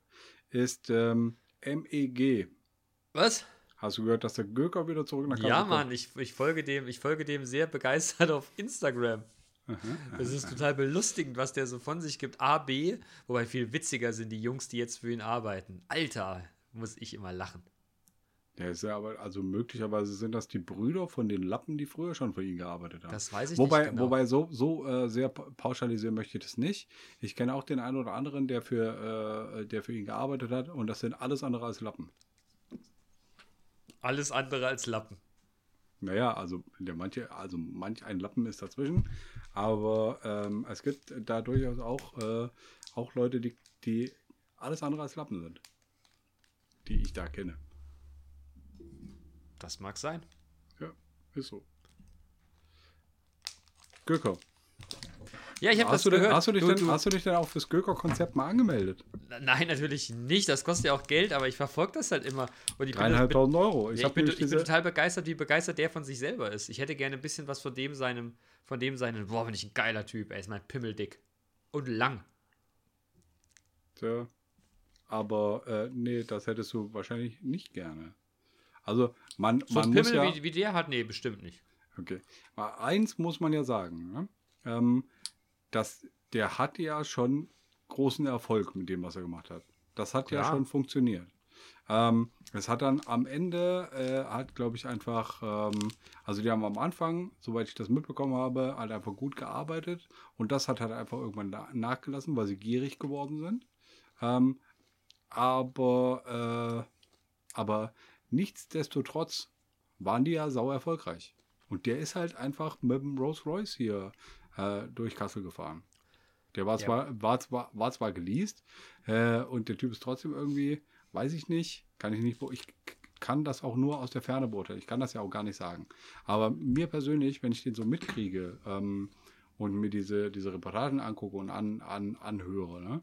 ist ähm, MEG. Was? Hast du gehört, dass der Göker wieder zurück nach Hause Ja? Mann, ich, ich, folge dem, ich folge dem sehr begeistert auf Instagram. Es ist total belustigend, was der so von sich gibt. A, B, wobei viel witziger sind die Jungs, die jetzt für ihn arbeiten. Alter, muss ich immer lachen. Ja, ist ja aber, also möglicherweise sind das die Brüder von den Lappen, die früher schon für ihn gearbeitet haben. Das weiß ich wobei, nicht genau. Wobei so, so äh, sehr pa- pauschalisieren möchte ich das nicht. Ich kenne auch den einen oder anderen, der für, äh, der für ihn gearbeitet hat und das sind alles andere als Lappen. Alles andere als Lappen. Naja, also der manche, also manch ein Lappen ist dazwischen, aber ähm, es gibt da durchaus auch, äh, auch Leute, die, die alles andere als Lappen sind. Die ich da kenne. Das mag sein. Ja, ist so. Göker. Ja, ich habe das Hast du, denn, gehört. hast, du dich Du- denn, hast du dich denn auch fürs Göker-Konzept mal angemeldet? Nein, natürlich nicht. Das kostet ja auch Geld, aber ich verfolge das halt immer. Und ich bin, bin, Dreieinhalbtausend Euro. Ich, ja, ich, bin, ich bin total begeistert, wie begeistert der von sich selber ist. Ich hätte gerne ein bisschen was von dem seinem, von dem seinen, boah, bin ich ein geiler Typ, er ist mein Pimmeldick. Und lang. Tja, aber äh, nee, das hättest du wahrscheinlich nicht gerne. Also man, So man ein muss Pimmel ja, wie, wie der hat, nee, bestimmt nicht. okay, Mal eins muss man ja sagen, ne? ähm, dass der hat ja schon großen Erfolg mit dem, was er gemacht hat. Das hat ja Klar. schon funktioniert. Ähm, es hat dann am Ende, äh, hat glaube ich einfach, ähm, also die haben am Anfang, soweit ich das mitbekommen habe, halt einfach gut gearbeitet und das hat halt einfach irgendwann na nachgelassen, weil sie gierig geworden sind. Ähm, aber, äh, aber nichtsdestotrotz waren die ja sau erfolgreich. Und der ist halt einfach mit dem Rolls Royce hier äh, durch Kassel gefahren. Der war Ja. zwar, war zwar, war zwar geleast äh, und der Typ ist trotzdem irgendwie, weiß ich nicht, kann ich nicht, ich kann das auch nur aus der Ferne beurteilen. Ich kann das ja auch gar nicht sagen. Aber mir persönlich, wenn ich den so mitkriege ähm, und mir diese, diese Reportagen angucke und an, an, anhöre, ne,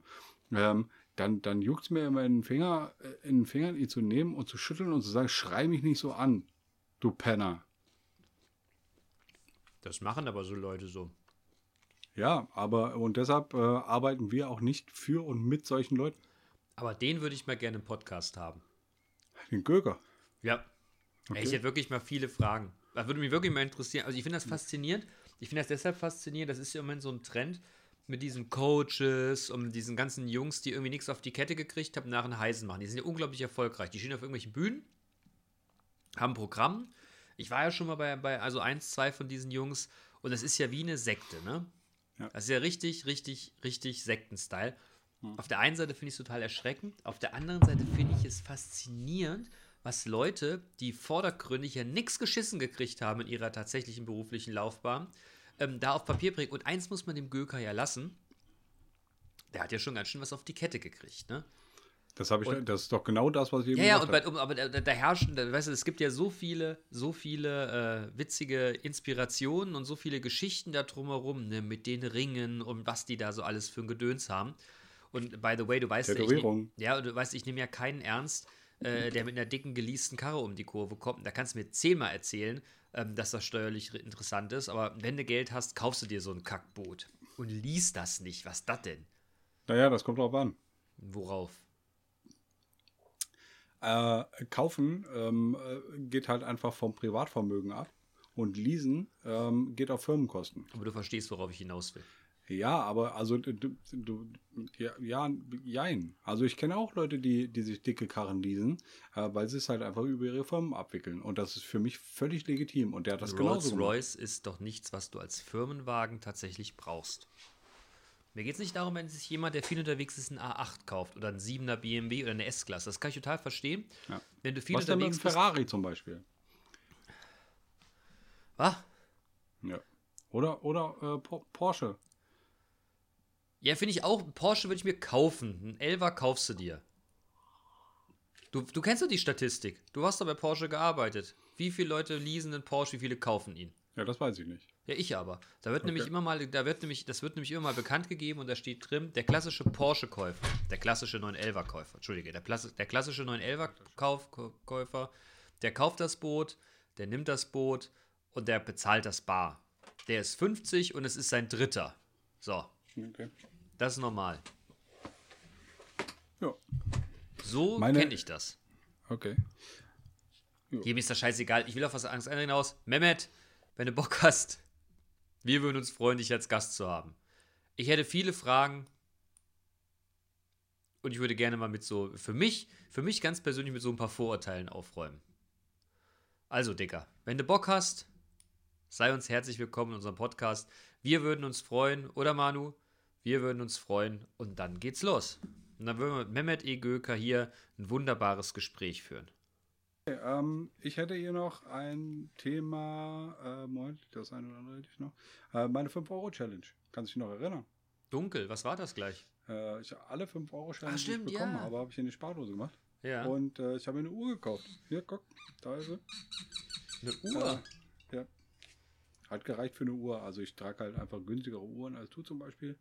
ähm, dann, dann juckt es mir immer in den, Finger, äh, in den Fingern, ihn zu nehmen und zu schütteln und zu sagen, schrei mich nicht so an, du Penner. Das machen aber so Leute so. Ja, aber und deshalb äh, arbeiten wir auch nicht für und mit solchen Leuten. Aber den würde ich mal gerne im Podcast haben. Den Göker. Ja. Ey, Ich hätte wirklich mal viele Fragen. Das würde mich wirklich mal interessieren. Also ich finde das faszinierend. Ich finde das deshalb faszinierend. Das ist ja im Moment so ein Trend mit diesen Coaches und diesen ganzen Jungs, die irgendwie nichts auf die Kette gekriegt haben, nach einem Heisen machen. Die sind ja unglaublich erfolgreich. Die stehen auf irgendwelchen Bühnen, haben ein Programm. Ich war ja schon mal bei, bei also eins, zwei von diesen Jungs und das ist ja wie eine Sekte, ne? Ja. Das ist ja richtig, richtig, richtig Sektenstyle. Auf der einen Seite finde ich es total erschreckend, auf der anderen Seite finde ich es faszinierend, was Leute, die vordergründig ja nichts geschissen gekriegt haben in ihrer tatsächlichen beruflichen Laufbahn, ähm, da auf Papier bringen. Und eins muss man dem Göker ja lassen. Der hat ja schon ganz schön was auf die Kette gekriegt, ne? Das habe ich, Und- das ist doch genau das, was ich eben Ja, ja, und gesagt bei, um, aber da, da herrschen, da, weißt du, es gibt ja so viele, so viele äh, witzige Inspirationen und so viele Geschichten da drumherum, ne, mit den Ringen und was die da so alles für ein Gedöns haben. Und by the way, du weißt ja, ich, Tätowierung. nehm- ja, du weißt, ich nehme ja keinen ernst, äh, der mit einer dicken, geleasten Karre um die Kurve kommt. Da kannst du mir zehnmal erzählen, ähm, dass das steuerlich interessant ist, aber wenn du Geld hast, kaufst du dir so ein Kackboot und liest das nicht. Was das denn? Naja, das kommt drauf an. Worauf? Äh, kaufen ähm, äh, geht halt einfach vom Privatvermögen ab und leasen ähm, geht auf Firmenkosten. Aber du verstehst, worauf ich hinaus will. Ja, aber also du, du ja, ja, jein. Also ich kenne auch Leute, die, die sich dicke Karren leasen, äh, weil sie es halt einfach über ihre Firmen abwickeln. Und das ist für mich völlig legitim. Und der hat das genauso gemacht. Rolls-Royce ist doch nichts, was du als Firmenwagen tatsächlich brauchst. Mir geht es nicht darum, wenn sich jemand, der viel unterwegs ist, einen A8 kauft oder einen 7er BMW oder eine S-Klasse. Das kann ich total verstehen. Ja. Wenn du viel Was denn mit einem unterwegs bist. Ferrari zum Beispiel? Was? Ja. Oder, oder äh, Por- Porsche. Ja, finde ich auch. Porsche würde ich mir kaufen. Ein Elva kaufst du dir. Du, du kennst doch die Statistik. Du hast doch bei Porsche gearbeitet. Wie viele Leute leasen einen Porsche, wie viele kaufen ihn? Ja, das weiß ich nicht. Ja, ich aber. Da wird nämlich Okay. immer mal, da wird nämlich, das wird nämlich immer mal bekannt gegeben und da steht drin, der klassische Porsche-Käufer, der klassische 911er-Käufer, Entschuldige, der, Plas- der klassische 911er-Käufer, der kauft das Boot, der nimmt das Boot und der bezahlt das Bar. Der ist 50 und es ist sein dritter. So, Okay. das ist normal. Ja. So kenne ich das. Okay. Jedem ist das scheißegal. Ich will auf was anderes hinaus. Mehmet, wenn du Bock hast, wir würden uns freuen, dich als Gast zu haben. Ich hätte viele Fragen und ich würde gerne mal mit so, für mich, für mich ganz persönlich mit so ein paar Vorurteilen aufräumen. Also, Dicker, wenn du Bock hast, sei uns herzlich willkommen in unserem Podcast. Wir würden uns freuen, oder Manu? Wir würden uns freuen und dann geht's los. Und dann würden wir mit Mehmet E. Göker hier ein wunderbares Gespräch führen. Okay, ähm, ich hätte hier noch ein Thema, äh, Moment, das eine oder andere hätte ich noch. Äh, meine 5-Euro-Challenge. Kannst du dich noch erinnern? Dunkel, was war das gleich? Äh, ich habe alle 5-Euro-Challenge, Ah, die ich bekommen ja. habe, habe ich in die Spardose gemacht. Ja. Und äh, ich habe mir eine Uhr gekauft. Hier, guck, da ist sie. Eine Uhr. Äh, ja. Hat gereicht für eine Uhr. Also ich trage halt einfach günstigere Uhren als du zum Beispiel.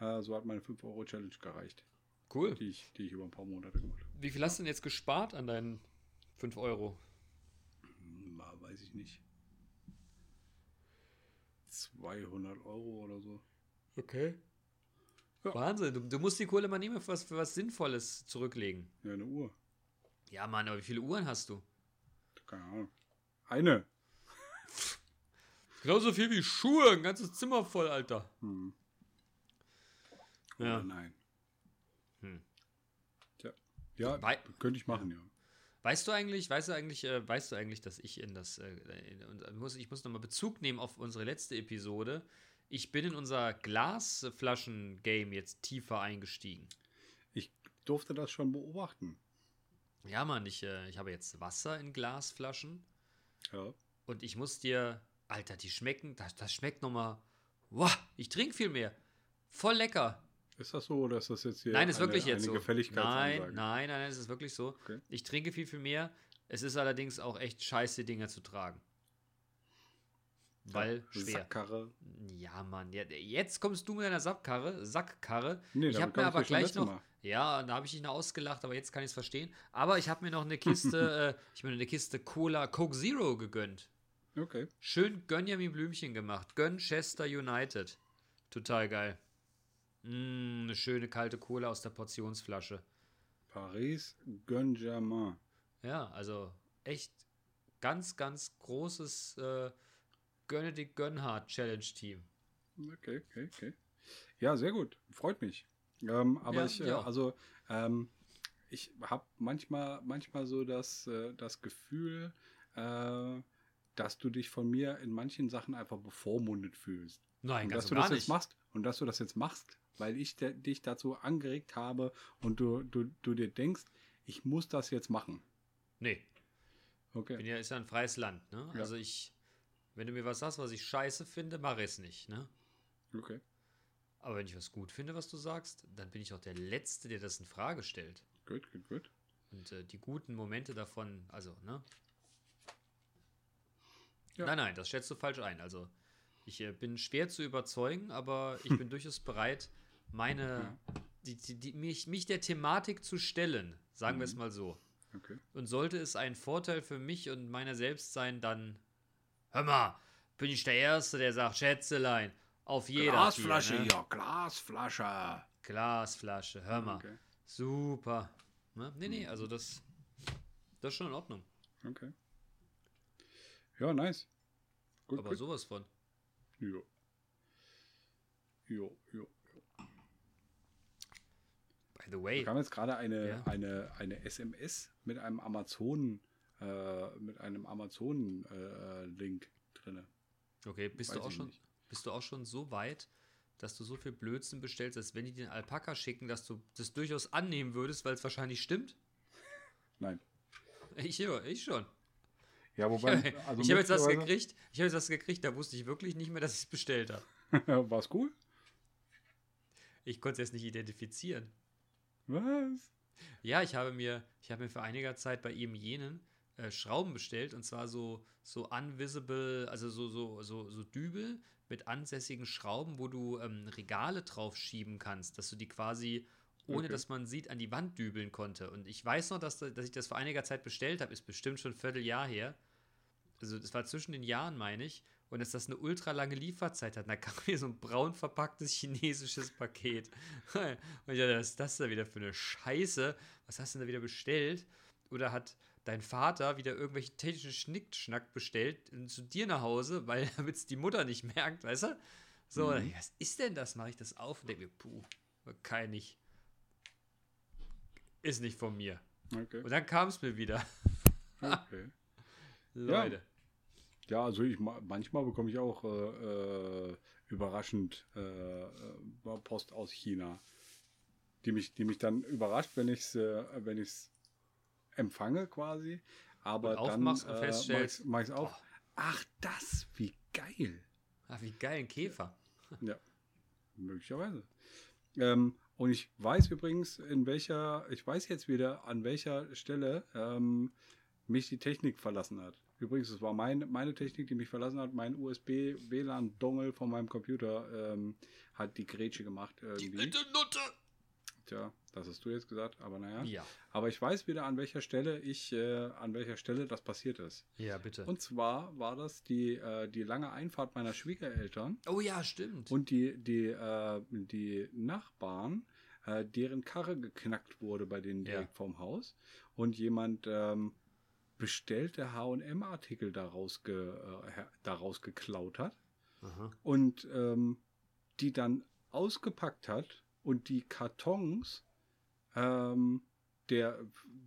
Äh, so hat meine 5-Euro-Challenge gereicht, cool. die ich, die ich über ein paar Monate gemacht habe. Wie viel hast du denn jetzt gespart an deinen 5 Euro? Hm, weiß ich nicht. 200 Euro oder so. Okay. Ja. Wahnsinn, du, du musst die Kohle mal nehmen für was, für was Sinnvolles zurücklegen. Ja, eine Uhr. Ja, Mann, aber wie viele Uhren hast du? Keine Ahnung. Eine. Genauso viel wie Schuhe, ein ganzes Zimmer voll, Alter. Hm. Ja. Oder nein. Hm. Tja. Ja, Wei- könnte ich machen, ja. Weißt du eigentlich, weißt du eigentlich, äh, weißt du eigentlich, dass ich in das, äh, in, und muss, ich muss nochmal Bezug nehmen auf unsere letzte Episode. Ich bin in unser Glasflaschen-Game jetzt tiefer eingestiegen. Ich durfte das schon beobachten. Ja, Mann, ich, äh, ich habe jetzt Wasser in Glasflaschen. Ja. Und ich muss dir, Alter, die schmecken, das, das schmeckt nochmal. Wow, ich trinke viel mehr. Voll lecker. Ist das so oder ist das jetzt hier nein, ist eine, wirklich jetzt eine so. Gefälligkeitsansage? Nein, nein, nein, es ist wirklich so. Okay. Ich trinke viel, viel mehr. Es ist allerdings auch echt scheiße, die Dinger zu tragen. Weil schwer. Sackkarre. Ja, Mann, ja, jetzt kommst du mit deiner Sackkarre, Sackkarre. Nee, ich habe mir aber gleich noch, Mal. ja, da habe ich dich noch ausgelacht, aber jetzt kann ich es verstehen. Aber ich habe mir noch eine Kiste, äh, ich habe mir eine Kiste Cola Coke Zero gegönnt. Okay. Schön Gönjamin Blümchen gemacht. Gönn Chester United. Total geil. Mm, eine schöne kalte Cola aus der Portionsflasche. Paris Saint-Germain. Ja, also echt ganz, ganz großes äh, Gönne dich Gönnhard Challenge Team. Okay, okay, okay. Ja, sehr gut. Freut mich. Ähm, aber Ja, ich, äh, ja. also, ähm, ich habe manchmal, manchmal so das, äh, das Gefühl, äh, dass du dich von mir in manchen Sachen einfach bevormundet fühlst. Nein, und ganz dass du das jetzt nicht. machst und dass du das jetzt machst, weil ich dich dazu angeregt habe und du, du, du dir denkst, ich muss das jetzt machen. Nee, Okay. bin ja, ist ja ein freies Land, ne? Ja. Also ich, wenn du mir was sagst, was ich scheiße finde, mache ich es nicht, ne? Okay. Aber wenn ich was gut finde, was du sagst, dann bin ich auch der Letzte, der das in Frage stellt. Gut, gut, gut. Und äh, die guten Momente davon, also, ne? Ja. Nein, nein, das schätzt du falsch ein. Also, ich äh, bin schwer zu überzeugen, aber ich bin durchaus bereit, meine, die, die, die, mich, mich der Thematik zu stellen, sagen wir es mal so. Okay. Und sollte es ein Vorteil für mich und meiner selbst sein, dann, hör mal, bin ich der Erste, der sagt, Schätzelein, auf jeder Glasflasche hier, ne? hier, Glasflasche. Glasflasche, hör mal. Okay. Super. Ne? Nee, nee, also das, das ist schon in Ordnung. Okay. Ja, nice. Gut, Aber gut. sowas von. Ja. Jo, jo. By the way, Wir haben jetzt gerade eine, Ja. eine, eine SMS mit einem Amazon, äh, mit einem Amazon-Link drin. okay, bist du auch ich schon, nicht. bist du auch schon so weit, dass du so viel Blödsinn bestellst, dass wenn die den Alpaka schicken, dass du das durchaus annehmen würdest, weil es wahrscheinlich stimmt? Nein. Ich, ich schon. Ja, ich wobei, habe also hab jetzt was möglicherweise- gekriegt. Ich habe jetzt was gekriegt, da wusste ich wirklich nicht mehr, dass ich es bestellt habe. War's cool? Ich konnte es jetzt nicht identifizieren. Was? Ja, ich habe mir, ich habe mir für einiger Zeit bei ihm jenen äh, Schrauben bestellt und zwar so, so unvisible, also so, so, so, so Dübel mit ansässigen Schrauben, wo du ähm, Regale drauf schieben kannst, dass du die quasi, ohne Okay. dass man sieht, an die Wand dübeln konnte. Und ich weiß noch, dass, da- dass ich das vor einiger Zeit bestellt habe, ist bestimmt schon ein Vierteljahr her. Also das war zwischen den Jahren, meine ich. Und dass das eine ultra lange Lieferzeit hat. Und da kam mir so ein braun verpacktes chinesisches Paket. Und ich dachte, was ist das da wieder für eine Scheiße? Was hast du denn da wieder bestellt? Oder hat dein Vater wieder irgendwelche technischen Schnickschnack bestellt äh, zu dir nach Hause, weil damit es die Mutter nicht merkt, weißt du? So, denk ich, was ist denn das? Mache ich das auf und denke mir, puh, kann ich. Ist nicht von mir. Okay. Und dann kam es mir wieder. okay. Leute. Ja, also ich ma- manchmal bekomme ich auch äh, äh, überraschend äh, äh, Post aus China, die mich, die mich dann überrascht, wenn ich es äh, wenn ich's empfange quasi. Aber Und dann aufmachst und feststellst, mach ich es auf. Ach, das, wie geil. Ach, wie geil, ein Käfer. Ja, möglicherweise. Ähm, und ich weiß übrigens, in welcher, ich weiß jetzt wieder, an welcher Stelle ähm, mich die Technik verlassen hat. Übrigens, es war mein, meine Technik, die mich verlassen hat. Mein USB-WLAN-Dongle von meinem Computer ähm, hat die Grätsche gemacht irgendwie. Nutte. Tja, das hast du jetzt gesagt, aber naja. Ja. Aber ich weiß wieder, an welcher Stelle ich, äh, an welcher Stelle das passiert ist. Ja, bitte. Und zwar war das die, äh, die lange Einfahrt meiner Schwiegereltern. oh ja, stimmt. Und die, die, äh, die Nachbarn, äh, deren Karre geknackt wurde bei denen Ja. direkt vorm Haus und jemand ähm, bestellte H&M-Artikel daraus, ge, äh, daraus geklaut hat Aha. und ähm, die dann ausgepackt hat und die Kartons ähm, der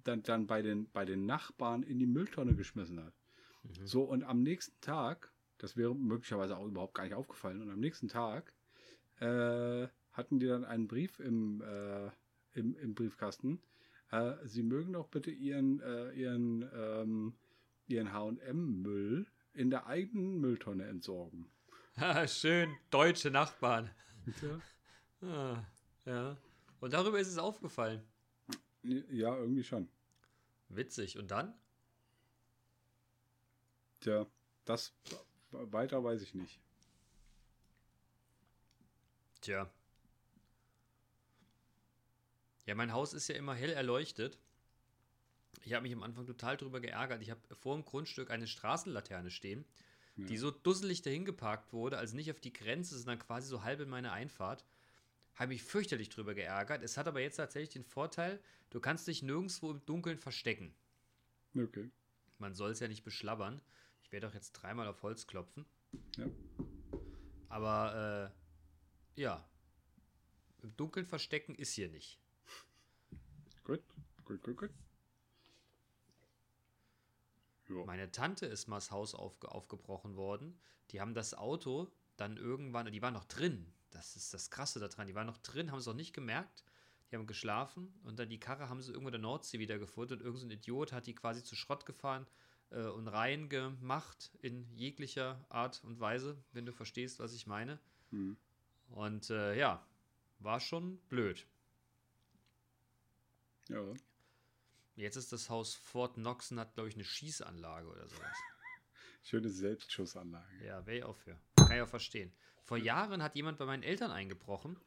dann, dann bei, den, bei den Nachbarn in die Mülltonne geschmissen hat. Mhm. So, und am nächsten Tag, das wäre möglicherweise auch überhaupt gar nicht aufgefallen, und am nächsten Tag äh, hatten die dann einen Brief im, äh, im, im Briefkasten. Äh, Sie mögen doch bitte Ihren, äh, Ihren, ähm, Ihren HM-Müll in der eigenen Mülltonne entsorgen. Schön, deutsche Nachbarn. Tja. Ah, ja. Und darüber ist es aufgefallen. Ja, irgendwie schon. Witzig. Und dann? Tja, das weiter weiß ich nicht. Tja. Ja, mein Haus ist ja immer hell erleuchtet. Ich habe mich am Anfang total drüber geärgert. Ich habe vor dem Grundstück eine Straßenlaterne stehen, die so dusselig dahin geparkt wurde, also nicht auf die Grenze, sondern quasi so halb in meine Einfahrt. Habe mich fürchterlich drüber geärgert. Es hat aber jetzt tatsächlich den Vorteil, du kannst dich nirgendwo im Dunkeln verstecken. Okay. Man soll es ja nicht beschlabbern. Ich werde auch jetzt dreimal auf Holz klopfen. Ja. Aber äh, ja, im Dunkeln verstecken ist hier nicht. Gut, gut, gut, gut. Ja. Meine Tante ist mal das Haus aufge aufgebrochen worden. Die haben das Auto dann irgendwann, die waren noch drin. Das ist das Krasse daran. Die waren noch drin, haben es auch nicht gemerkt. Die haben geschlafen und dann die Karre haben sie irgendwo in der Nordsee wiedergefunden. Und irgendein so ein Idiot hat die quasi zu Schrott gefahren äh, und rein gemacht in jeglicher Art und Weise, wenn du verstehst, was ich meine. Hm. Und äh, ja, war schon blöd. Ja. Jetzt ist das Haus Fort Knox und hat, glaube ich, eine Schießanlage oder sowas. Schöne Selbstschussanlage. Ja, wäre ich auch für. Kann ich auch verstehen. Vor Jahren hat jemand bei meinen Eltern eingebrochen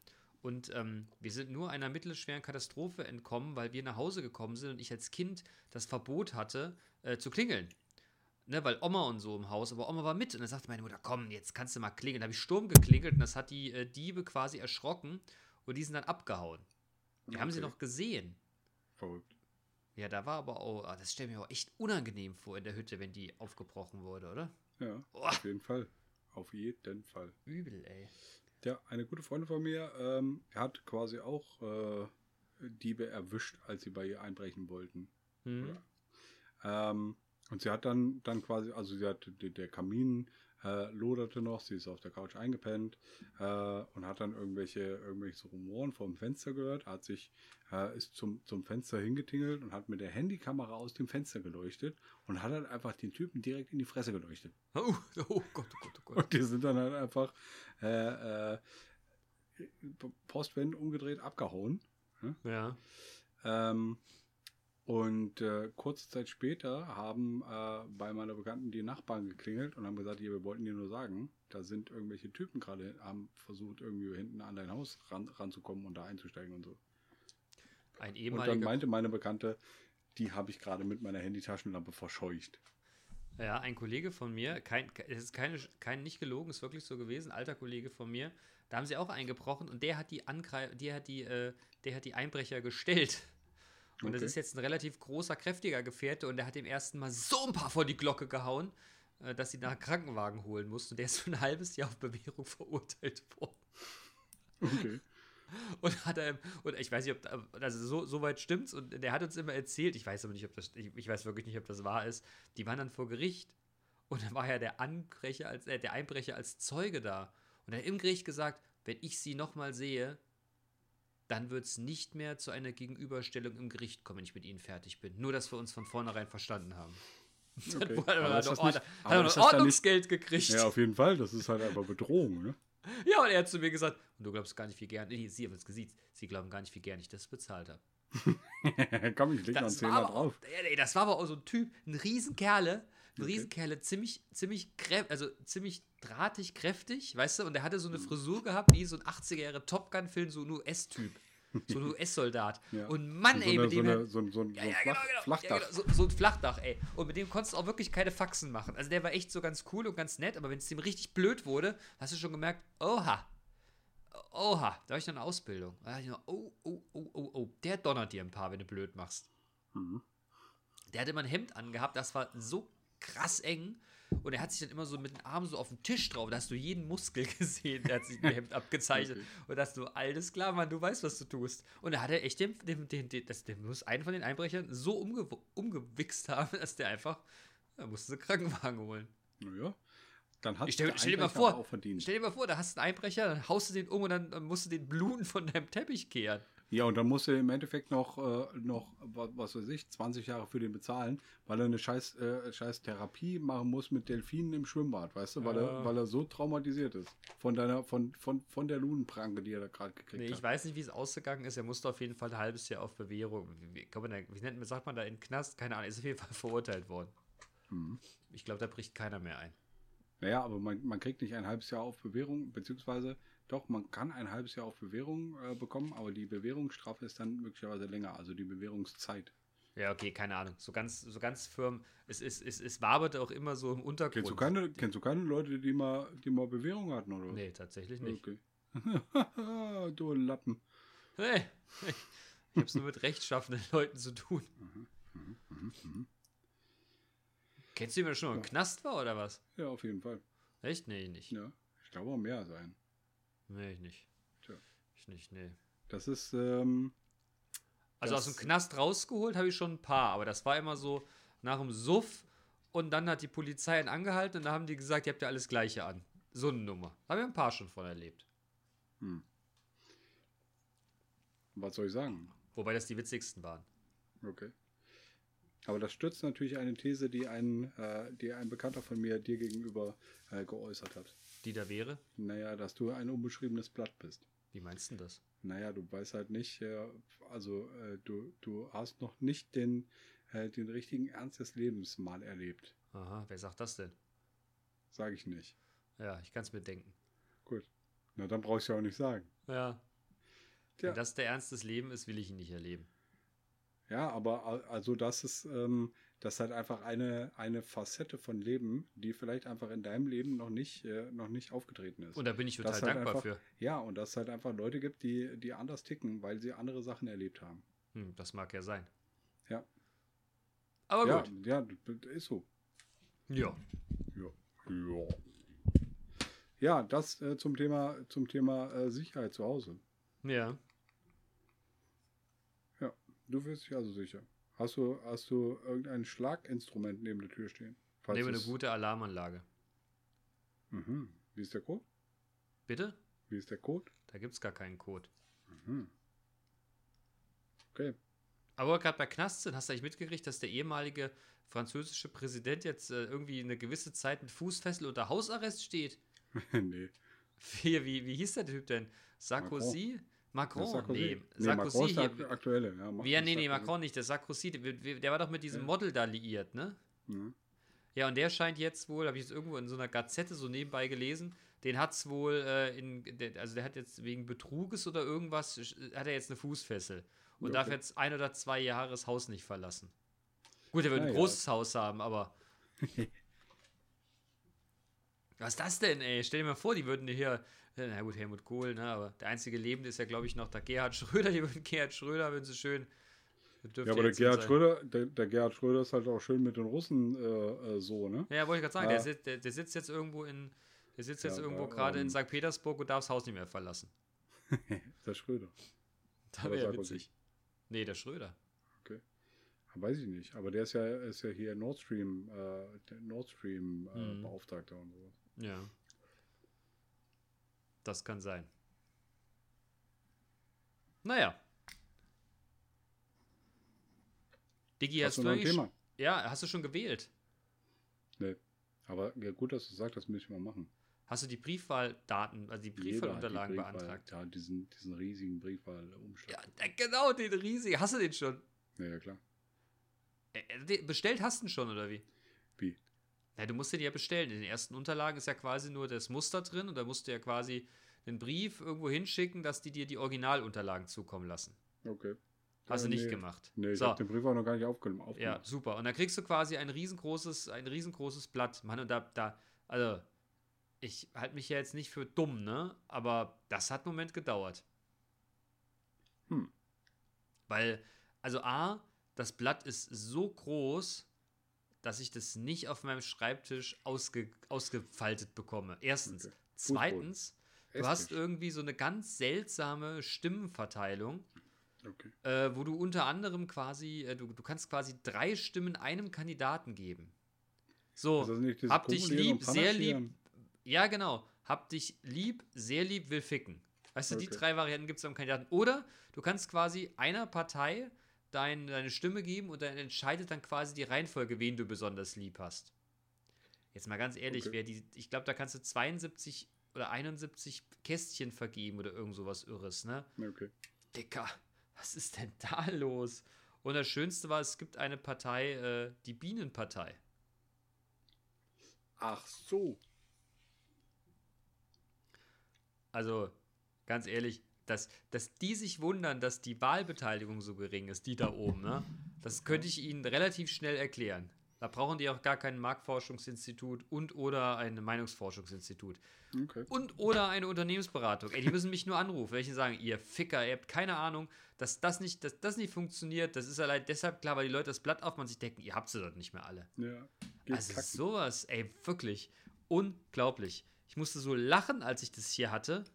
und ähm, wir sind nur einer mittelschweren Katastrophe entkommen, weil wir nach Hause gekommen sind und ich als Kind das Verbot hatte, äh, zu klingeln. Ne, weil Oma und so im Haus, aber Oma war mit und dann sagte meine Mutter, komm, jetzt kannst du mal klingeln. Da habe ich Sturm geklingelt und das hat die äh, Diebe quasi erschrocken und die sind dann abgehauen. Wir haben sie Okay. noch gesehen. Verrückt. Ja, da war aber auch, ah, das stelle ich mir auch echt unangenehm vor in der Hütte, wenn die aufgebrochen wurde, oder? Ja, Oh. auf jeden Fall. Auf jeden Fall. Übel, ey. Ja, eine gute Freundin von mir ähm, hat quasi auch äh, Diebe erwischt, als sie bei ihr einbrechen wollten. Mhm. Ähm, und sie hat dann, dann quasi, also sie hat, der Kamin äh, loderte noch, sie ist auf der Couch eingepennt äh, und hat dann irgendwelche, irgendwelche Rumoren vom Fenster gehört, hat sich, äh, ist zum, zum Fenster hingetingelt und hat mit der Handykamera aus dem Fenster geleuchtet und hat dann einfach den Typen direkt in die Fresse geleuchtet. Oh, oh Gott, oh Gott, oh Gott. Und die sind dann halt einfach äh, äh, postwendend umgedreht abgehauen. Ja. Ähm, und äh, kurze Zeit später haben äh, bei meiner Bekannten die Nachbarn geklingelt und haben gesagt, hier, wir wollten dir nur sagen, da sind irgendwelche Typen gerade, haben versucht, irgendwie hinten an dein Haus ran, ranzukommen und da einzusteigen und so. Ein Und dann ehemaliger. meinte meine Bekannte, die habe ich gerade mit meiner Handytaschenlampe verscheucht. Ja, ein Kollege von mir, kein, es ist keine, kein nicht gelogen, ist wirklich so gewesen, alter Kollege von mir, da haben sie auch eingebrochen und der hat die Angreif, der hat die, äh, der hat die Einbrecher gestellt. Und das Okay. ist jetzt ein relativ großer, kräftiger Gefährte und der hat dem ersten Mal so ein paar vor die Glocke gehauen, äh, dass sie nach Krankenwagen holen mussten. Und der ist für ein halbes Jahr auf Bewährung verurteilt worden. Okay. Und hat er, und ich weiß nicht, ob, da- also so, so weit stimmt's. Und der hat uns immer erzählt, ich weiß aber nicht, ob das, ich, ich weiß wirklich nicht, ob das wahr ist. Die waren dann vor Gericht und dann war ja der Anbrecher als, äh, der Einbrecher als Zeuge da. Und er hat im Gericht gesagt, wenn ich sie nochmal sehe, dann wird es nicht mehr zu einer Gegenüberstellung im Gericht kommen, wenn ich mit ihnen fertig bin. Nur, dass wir uns von vornherein verstanden haben. Dann Okay. hat er noch, Ordnung- hat Ordnungsgeld gekriegt. Ja, auf jeden Fall. Das ist halt einfach Bedrohung, ne? Ja, und er hat zu mir gesagt, und du glaubst gar nicht, wie gern, nee, sie haben es gesehen, sie glauben gar nicht, wie gern ich das bezahlt habe. Komm, ich leg noch einen Das Zehner drauf. auch, nee, das war aber auch so ein Typ, ein Riesenkerle, ein Riesenkerle, ziemlich, ziemlich, also ziemlich drahtig, kräftig, weißt du, und der hatte so eine Mhm. Frisur gehabt, wie so ein 80er Jahre Top Gun-Film, so ein US-Typ. So ein US-Soldat. Ja. Und Mann, so ey, eine, mit so, dem. eine, so, ein- so ein, ja, so ja, ein Flach, genau. Flachdach. Genau, so, ein Flachdach, ey. Und mit dem konntest du auch wirklich keine Faxen machen. Also der war echt so ganz cool und ganz nett, aber wenn es dem richtig blöd wurde, hast du schon gemerkt, oha. Oha, da habe ich noch eine Ausbildung. Da ich noch, oh, oh, oh, oh, oh, der donnert dir ein paar, wenn du blöd machst. Der hatte immer ein Hemd angehabt, das war so krass eng. Und er hat sich dann immer so mit den Armen so auf den Tisch drauf. Da hast du jeden Muskel gesehen. Der hat sich ein Hemd abgezeichnet. Und da hast du, alles klar, Mann, du weißt, was du tust. Und da hat er echt den, den, den, den das, der muss einen von den Einbrechern so umge, umgewichst haben, dass der einfach, da musste sie Krankenwagen holen. Naja. Dann hat Ich stell, stell dir mal vor, aber auch verdient. stell dir mal vor, da hast du einen Einbrecher, dann haust du den um und dann, dann musst du den Bluten von deinem Teppich kehren. Ja, und dann musst du im Endeffekt noch, äh, noch wa- was weiß ich, 20 Jahre für den bezahlen, weil er eine scheiß, äh, scheiß Therapie machen muss mit Delfinen im Schwimmbad, weißt du, weil, Ja. er, weil er so traumatisiert ist. Von deiner, von, von, von der Ludenpranke, die er da gerade gekriegt Nee, ich hat. weiß nicht, wie es ausgegangen ist. Er musste auf jeden Fall ein halbes Jahr auf Bewährung. Wie, kann man da, wie nennt man, sagt man da in Knast? Keine Ahnung, ist auf jeden Fall verurteilt worden. Mhm. Ich glaube, da bricht keiner mehr ein. Naja, aber man, man kriegt nicht ein halbes Jahr auf Bewährung, beziehungsweise doch, man kann ein halbes Jahr auf Bewährung äh, bekommen, aber die Bewährungsstrafe ist dann möglicherweise länger, also die Bewährungszeit. Ja, okay, keine Ahnung. So ganz, so ganz firm. Es, es, es, es waberte auch immer so im Untergrund. Kennst du keine, kennst du keine Leute, die mal, die mal Bewährung hatten, oder? Nee, tatsächlich nicht. Okay. du Lappen. Hey, ich habe es nur mit rechtschaffenden Leuten zu tun. Mhm, Kennst du jemanden, schon mal im Knast war oder was? Ja, auf jeden Fall. Echt? Nee, nicht. Ja, ich glaube auch mehr sein. Nee, ich nicht. Tja. Ich nicht, nee. Das ist, ähm, Also Das- aus dem Knast rausgeholt habe ich schon ein paar, aber das war immer so nach dem Suff und dann hat die Polizei ihn angehalten und da haben die gesagt, ihr habt ja alles Gleiche an. So eine Nummer. Habe ich ein paar schon von erlebt. was soll ich sagen? Wobei das die witzigsten waren. Okay. Aber das stützt natürlich eine These, die ein, äh, die ein Bekannter von mir dir gegenüber äh, geäußert hat. Die da wäre? Naja, dass du ein unbeschriebenes Blatt bist. Wie meinst du das? Naja, du weißt halt nicht, äh, also äh, du, du hast noch nicht den, äh, den richtigen Ernst des Lebens mal erlebt. Aha, wer sagt das denn? Sage ich nicht. Ja, ich kann es mir denken. Gut. Na, dann brauchst du ja auch nicht sagen. Ja. Tja. Wenn das der Ernst des Lebens ist, will ich ihn nicht erleben. Ja, aber al- also das ist, ähm, das ist halt einfach eine, eine Facette von Leben, die vielleicht einfach in deinem Leben noch nicht, äh, noch nicht aufgetreten ist. Und da bin ich total halt dankbar einfach, für. Ja, und dass es halt einfach Leute gibt, die, die anders ticken, weil sie andere Sachen erlebt haben. Hm, das mag ja sein. Ja. Aber ja, gut. ja, das ist so. Ja. Ja. Ja. Ja, das äh, zum Thema, zum Thema äh, Sicherheit zu Hause. Ja. Ja, du fühlst dich also sicher. Hast du, hast du irgendein Schlaginstrument neben der Tür stehen? Falls Nehme eine gute Alarmanlage. Mhm. Wie ist der Code? Bitte? Wie ist der Code? Da gibt es gar keinen Code. Okay. Aber gerade bei Knast sind, hast du eigentlich mitgekriegt, dass der ehemalige französische Präsident jetzt äh, irgendwie eine gewisse Zeit mit Fußfessel unter Hausarrest steht? nee. Wie, wie, wie hieß der Typ denn? Sarkozy? Macron? Ist Sarkozy. Nee, Nee, Sarkozy Macron ist der hier. akt- aktuelle. Ja, ja, nee, nee. Macron nicht, der Sarkozy, der, war doch mit diesem Model da liiert, ne? Mhm. Ja, und der scheint jetzt wohl, habe ich jetzt irgendwo in so einer Gazette so nebenbei gelesen, den hat es wohl äh, in, also der hat jetzt wegen Betruges oder irgendwas, äh, hat er jetzt eine Fußfessel und Ja, darf okay. jetzt ein oder zwei Jahre das Haus nicht verlassen. Gut, er wird Ah, ein ja. großes Haus haben, aber. Was ist das denn, ey? Stell dir mal vor, die würden hier, na gut, Helmut Kohl, ne, aber der einzige Lebende ist ja, glaube ich, noch der Gerhard Schröder. Die würden Gerhard Schröder, wenn sie schön. Ja, aber der Gerhard. Schröder, der, der Gerhard Schröder ist halt auch schön mit den Russen äh, äh, so, ne? Ja, wollte ich gerade sagen, Ja. der, sitzt, der, der sitzt jetzt irgendwo in, der sitzt jetzt Ja, irgendwo gerade in ähm, St. Petersburg und darf das Haus nicht mehr verlassen. Der Schröder. Da wäre Sarkozy. witzig. Nee, der Schröder. Okay. Weiß ich nicht. Aber der ist ja, ist ja hier Nord Stream, äh, Nord Stream äh, Mhm. Beauftragter und sowas. Ja. Das kann sein. Naja. Digi, Hast hast, du ein. Thema? Ja, hast du schon gewählt? Nee. Aber ja, gut, dass du sagst, das müssen wir machen. Hast du die Briefwahldaten, also die Briefwahlunterlagen Briefwahl- beantragt? Ja, diesen, diesen riesigen Briefwahlumschlag. Ja, da- genau, den riesigen. Hast du den schon? Ja, ja, klar. Äh, äh, Bestellt hast du ihn schon, oder wie? Wie? Ja, du musst den ja bestellen. In den ersten Unterlagen ist ja quasi nur das Muster drin und da musst du ja quasi einen Brief irgendwo hinschicken, dass die dir die Originalunterlagen zukommen lassen. Okay. Hast Ja, du nicht nee. gemacht. Nee, ich so, habe den Brief auch noch gar nicht aufgenommen. ja, aufgemacht. super. Und dann kriegst du quasi ein riesengroßes, ein riesengroßes Blatt. Mann, und da, da, also, ich halte mich ja jetzt nicht für dumm, ne? Aber das hat einen Moment gedauert. Hm. Weil, also A, das Blatt ist so groß, dass ich das nicht auf meinem Schreibtisch ausge, ausgefaltet bekomme. Erstens. Okay. Zweitens, du hast irgendwie so eine ganz seltsame Stimmenverteilung, Okay. äh, wo du unter anderem quasi, äh, du, du kannst quasi drei Stimmen einem Kandidaten geben. So, dieses hab dich lieb, sehr lieb, ja, genau. Hab dich lieb, sehr lieb, will ficken. Weißt du, die drei Varianten gibt es beim Kandidaten. Oder du kannst quasi einer Partei dein, deine Stimme geben und dann entscheidet dann quasi die Reihenfolge, wen du besonders lieb hast. Jetzt mal ganz ehrlich, Okay. wer die, ich glaube, da kannst du 72 oder 71 Kästchen vergeben oder irgend sowas Irres, ne? Okay. Dicker, was ist denn da los? Und das Schönste war, es gibt eine Partei, äh, die Bienenpartei. Ach so. Also, ganz ehrlich, dass, dass die sich wundern, dass die Wahlbeteiligung so gering ist, die da oben, ne? Das könnte ich ihnen relativ schnell erklären. Da brauchen die auch gar kein Marktforschungsinstitut und oder ein Meinungsforschungsinstitut. Okay. Und oder eine Unternehmensberatung. Ey, die müssen mich nur anrufen, welche sagen, ihr Ficker, ihr habt keine Ahnung, dass das nicht, dass das nicht funktioniert. Das ist allein deshalb klar, weil die Leute das Blatt aufmachen und sich denken, ihr habt sie dort nicht mehr alle. Ja. Also kacken. sowas, ey, wirklich unglaublich. Ich musste so lachen, als ich das hier hatte.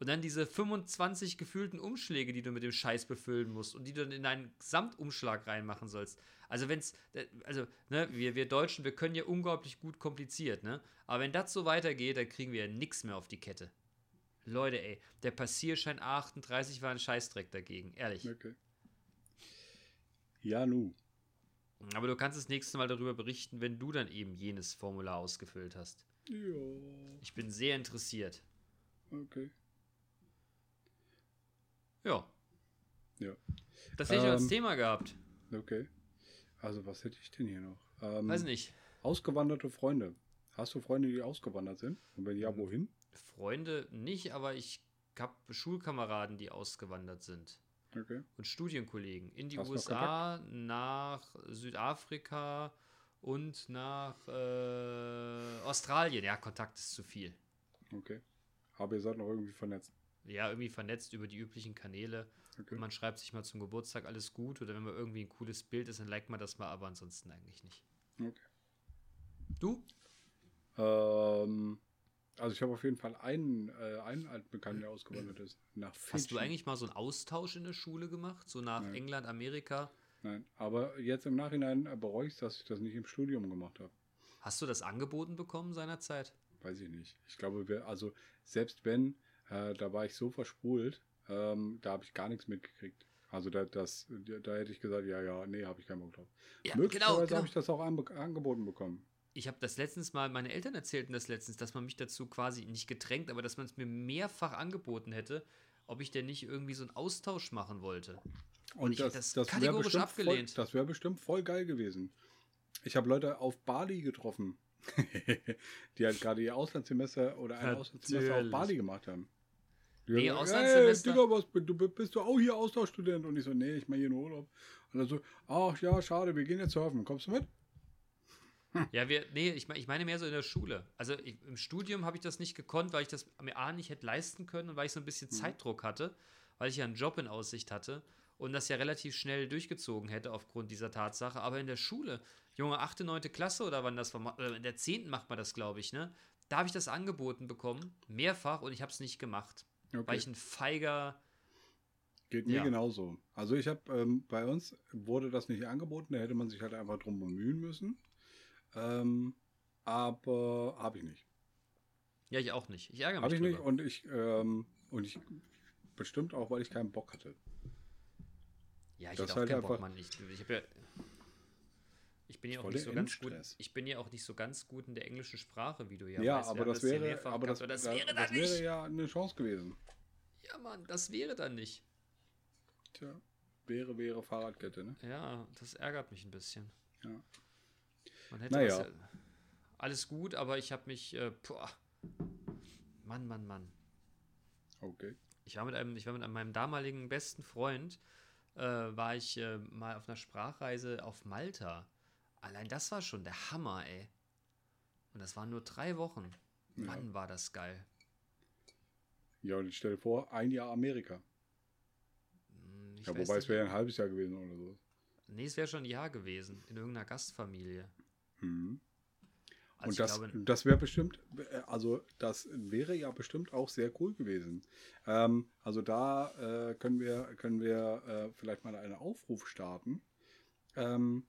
Und dann diese 25 gefühlten Umschläge, die du mit dem Scheiß befüllen musst und die du dann in einen Gesamtumschlag reinmachen sollst. Also wenn's, äh, also, ne, wir, wir Deutschen, wir können ja unglaublich gut kompliziert, ne? Aber wenn das so weitergeht, dann kriegen wir ja nichts mehr auf die Kette. Leute, ey, der Passierschein A38 war ein Scheißdreck dagegen, ehrlich. Okay. Ja, nu. Aber du kannst das nächste Mal darüber berichten, wenn du dann eben jenes Formular ausgefüllt hast. Ja. Ich bin sehr interessiert. Okay. Ja, Ja. das hätte ich als Ähm, Thema gehabt. Okay. Also, was hätte ich denn hier noch? Ähm, Weiß nicht. Ausgewanderte Freunde. Hast du Freunde, die ausgewandert sind? Und wenn ja, wohin? Freunde nicht, aber ich habe Schulkameraden, die ausgewandert sind. Okay. Und Studienkollegen in die Hast USA, nach Südafrika und nach äh, Australien. Ja, Kontakt ist zu viel. Okay. Aber ihr seid noch irgendwie vernetzt. Ja, irgendwie vernetzt über die üblichen Kanäle. Okay. Man schreibt sich mal zum Geburtstag alles gut oder wenn man irgendwie ein cooles Bild ist, dann liked man das mal, aber ansonsten eigentlich nicht. Okay. Du? Ähm, Also ich habe auf jeden Fall einen, äh, einen alten Bekannten, der ausgewandert ist. Nach. Hast du eigentlich mal so einen Austausch in der Schule gemacht? So nach England, Amerika? Nein, aber jetzt im Nachhinein bereue ich dass ich das nicht im Studium gemacht habe. Hast du das angeboten bekommen seinerzeit? Weiß ich nicht. Ich glaube, wir, also selbst wenn, äh, da war ich so verspult, ähm, da habe ich gar nichts mitgekriegt. Also da, das, da hätte ich gesagt, ja, ja, nee, habe ich keinen Bock drauf. Ja, Möglicherweise genau, genau. habe ich das auch anbe- angeboten bekommen. Ich habe das letztens mal, meine Eltern erzählten das letztens, dass man mich dazu quasi nicht gedrängt, aber dass man es mir mehrfach angeboten hätte, ob ich denn nicht irgendwie so einen Austausch machen wollte. Und ich hab das, das das kategorisch bestimmt, abgelehnt. Voll, das wäre bestimmt voll geil gewesen. Ich habe Leute auf Bali getroffen, die halt gerade ihr Auslandssemester oder ein Auslandssemester auf Natürlich. Bali gemacht haben. Die Nee, Auslandssemester- Hey, Digga, was, du, bist du auch hier Austauschstudent? Und ich so, nee, ich mache hier nur Urlaub. Und dann so, ach ja, schade, wir gehen jetzt surfen. Kommst du mit? Ja, wir, nee, ich, ich meine mehr so in der Schule. Also ich, im Studium habe ich das nicht gekonnt, weil ich das mir A nicht hätte leisten können und weil ich so ein bisschen Zeitdruck hatte, weil ich ja einen Job in Aussicht hatte und das ja relativ schnell durchgezogen hätte aufgrund dieser Tatsache. Aber in der Schule, Junge, 8., 9. Klasse oder wann das war, oder in der 10. macht man das, glaube ich, ne? Da habe ich das angeboten bekommen, mehrfach, und ich habe es nicht gemacht. Okay. Weil ich ein feiger. Geht mir Ja. genauso. Also ich habe, ähm, bei uns wurde das nicht angeboten, da hätte man sich halt einfach drum bemühen müssen. Ähm, aber habe ich nicht. Ja, ich auch nicht. Ich ärgere mich. Habe ich nicht drüber. und ich, ähm, und ich bestimmt auch, weil ich keinen Bock hatte. Ja, ich Das hätte auch halt keinen Bock, Mann. Ich, ich, hab ja, ich bin ja auch nicht so ganz gut. Ich bin ja auch nicht so ganz gut in der englischen Sprache, wie du ja, Ja, weißt. Aber das ja wäre, mehrfach aber das, das da- wäre dann das wäre ja eine Chance gewesen. Ja, Mann, das wäre dann nicht. Tja, wäre, wäre Fahrradkette, ne? Ja, das ärgert mich ein bisschen. Ja. Man hätte Naja. was, ja- alles gut, aber ich habe mich, äh, boah, Mann, Mann, Mann. Okay. Ich war mit einem, ich war mit meinem damaligen besten Freund, äh, war ich äh, mal auf einer Sprachreise auf Malta. Allein das war schon der Hammer, ey. Und das waren nur drei Wochen. Mann, war das geil. Ja, und ich stelle vor, ein Jahr Amerika. Hm, Ich Ja, wobei es wäre ein halbes Jahr gewesen oder so. Nee, es wäre schon ein Jahr gewesen. In irgendeiner Gastfamilie. Mhm. Also und das, glaube, das wäre bestimmt, äh, also das wäre ja bestimmt auch sehr cool gewesen. Ähm, also da äh, können wir, können wir äh, vielleicht mal einen Aufruf starten. Ähm,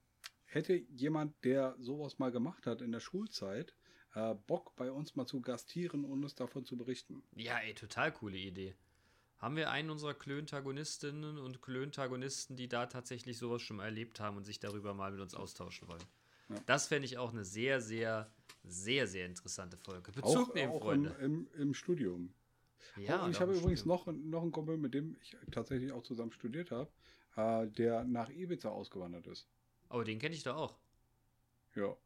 hätte jemand, der sowas mal gemacht hat in der Schulzeit, äh, Bock bei uns mal zu gastieren und uns davon zu berichten? ja, ey, total coole Idee. Haben wir einen unserer Klöntagonistinnen und Klöntagonisten, die da tatsächlich sowas schon mal erlebt haben und sich darüber mal mit uns austauschen wollen? Das fände ich auch eine sehr, sehr, sehr, sehr interessante Folge. Bezug auch nehmen, auch Freunde. Im, im, im Studium. ja, und ich habe übrigens noch, noch einen Kumpel, mit dem ich tatsächlich auch zusammen studiert habe, äh, der nach Ibiza ausgewandert ist. Oh, den kenne ich doch auch. Ja,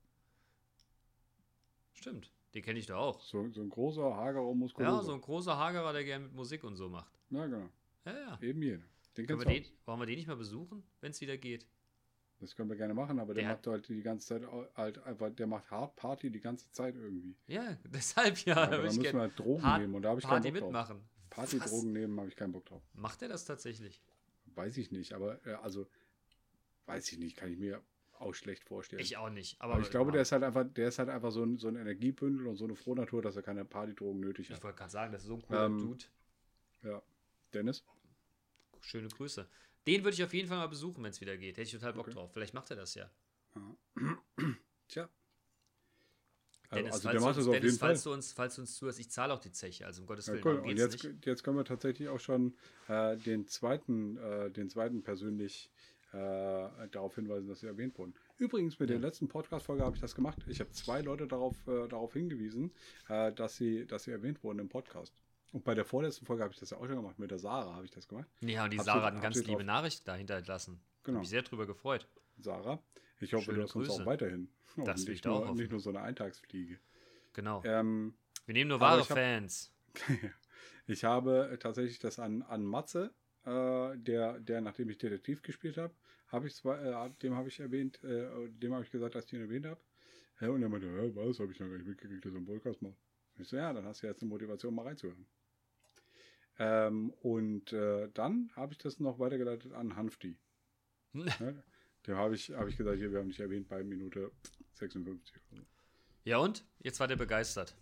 Stimmt. Den kenne ich doch auch. so, so ein großer, hagerer, muskulöser. Ja, so ein großer Hagerer, der gerne mit Musik und so macht. Ja, genau. Ja, ja. Eben jener. Den kennst wir den, wollen wir den nicht mal besuchen, wenn es wieder geht? Das können wir gerne machen, aber der, Der macht halt die ganze Zeit halt einfach, der macht Hard Party die ganze Zeit irgendwie. Ja, deshalb ja. Ja, da aber müssen wir halt Drogen Hard nehmen und da habe ich Party keinen Bock drauf. mitmachen. Partydrogen nehmen habe ich keinen Bock drauf. Macht er das tatsächlich? Weiß ich nicht, aber äh, also weiß ich nicht, kann ich mir auch schlecht vorstellen. Ich auch nicht. Aber, aber ich glaube, der ist halt einfach, der ist halt einfach so ein, so ein Energiebündel und so eine Frohnatur, dass er keine Partydrogen nötig Ich hat. wollte gerade sagen, das ist so ein cooler Ähm, Dude. Ja. Dennis? Schöne Grüße. Den würde ich auf jeden Fall mal besuchen, wenn es wieder geht. Hätte ich total Bock Okay. drauf. Vielleicht macht er das ja. Tja. Dennis, also falls, der macht du, es uns, Dennis falls, du uns, falls du uns zuhörst, ich zahle auch die Zeche. Also um Gottes Ja, Willen, cool. darum Und jetzt, jetzt können wir tatsächlich auch schon äh, den zweiten, äh, den zweiten persönlich äh, darauf hinweisen, dass sie erwähnt wurden. Übrigens, mit der letzten Podcast-Folge habe ich das gemacht. Ich habe zwei Leute darauf, äh, darauf hingewiesen, äh, dass, sie, dass sie erwähnt wurden im Podcast. Und bei der vorletzten Folge habe ich das ja auch schon gemacht. Mit der Sarah habe ich das gemacht. Ja, und die Habt Sarah hat eine ganz liebe drauf- Nachricht dahinter entlassen. Genau. Habe mich sehr drüber gefreut. Sarah, ich hoffe, Schöne du hast uns auch weiterhin. Und Das will ich nur, hoffen. nicht nur so eine Eintagsfliege. Genau. Ähm, Wir nehmen nur wahre ich hab- Fans. Ich habe tatsächlich das an, an Matze, äh, der, der, nachdem ich Detektiv gespielt habe, habe ich zwar, äh, dem habe ich erwähnt, äh, dem habe ich gesagt, dass ich ihn erwähnt habe. Ja, und er meinte, ja, was, habe ich noch gar nicht mitgekriegt, dass er einen Podcast macht. Ich so, ja, dann hast du jetzt eine Motivation, mal reinzuhören. Ähm, und äh, dann habe ich das noch weitergeleitet an Hanfti. Ja, dem habe ich, habe ich gesagt, hier, wir haben dich erwähnt bei Minute 56 oder so. Ja und? Jetzt war der begeistert.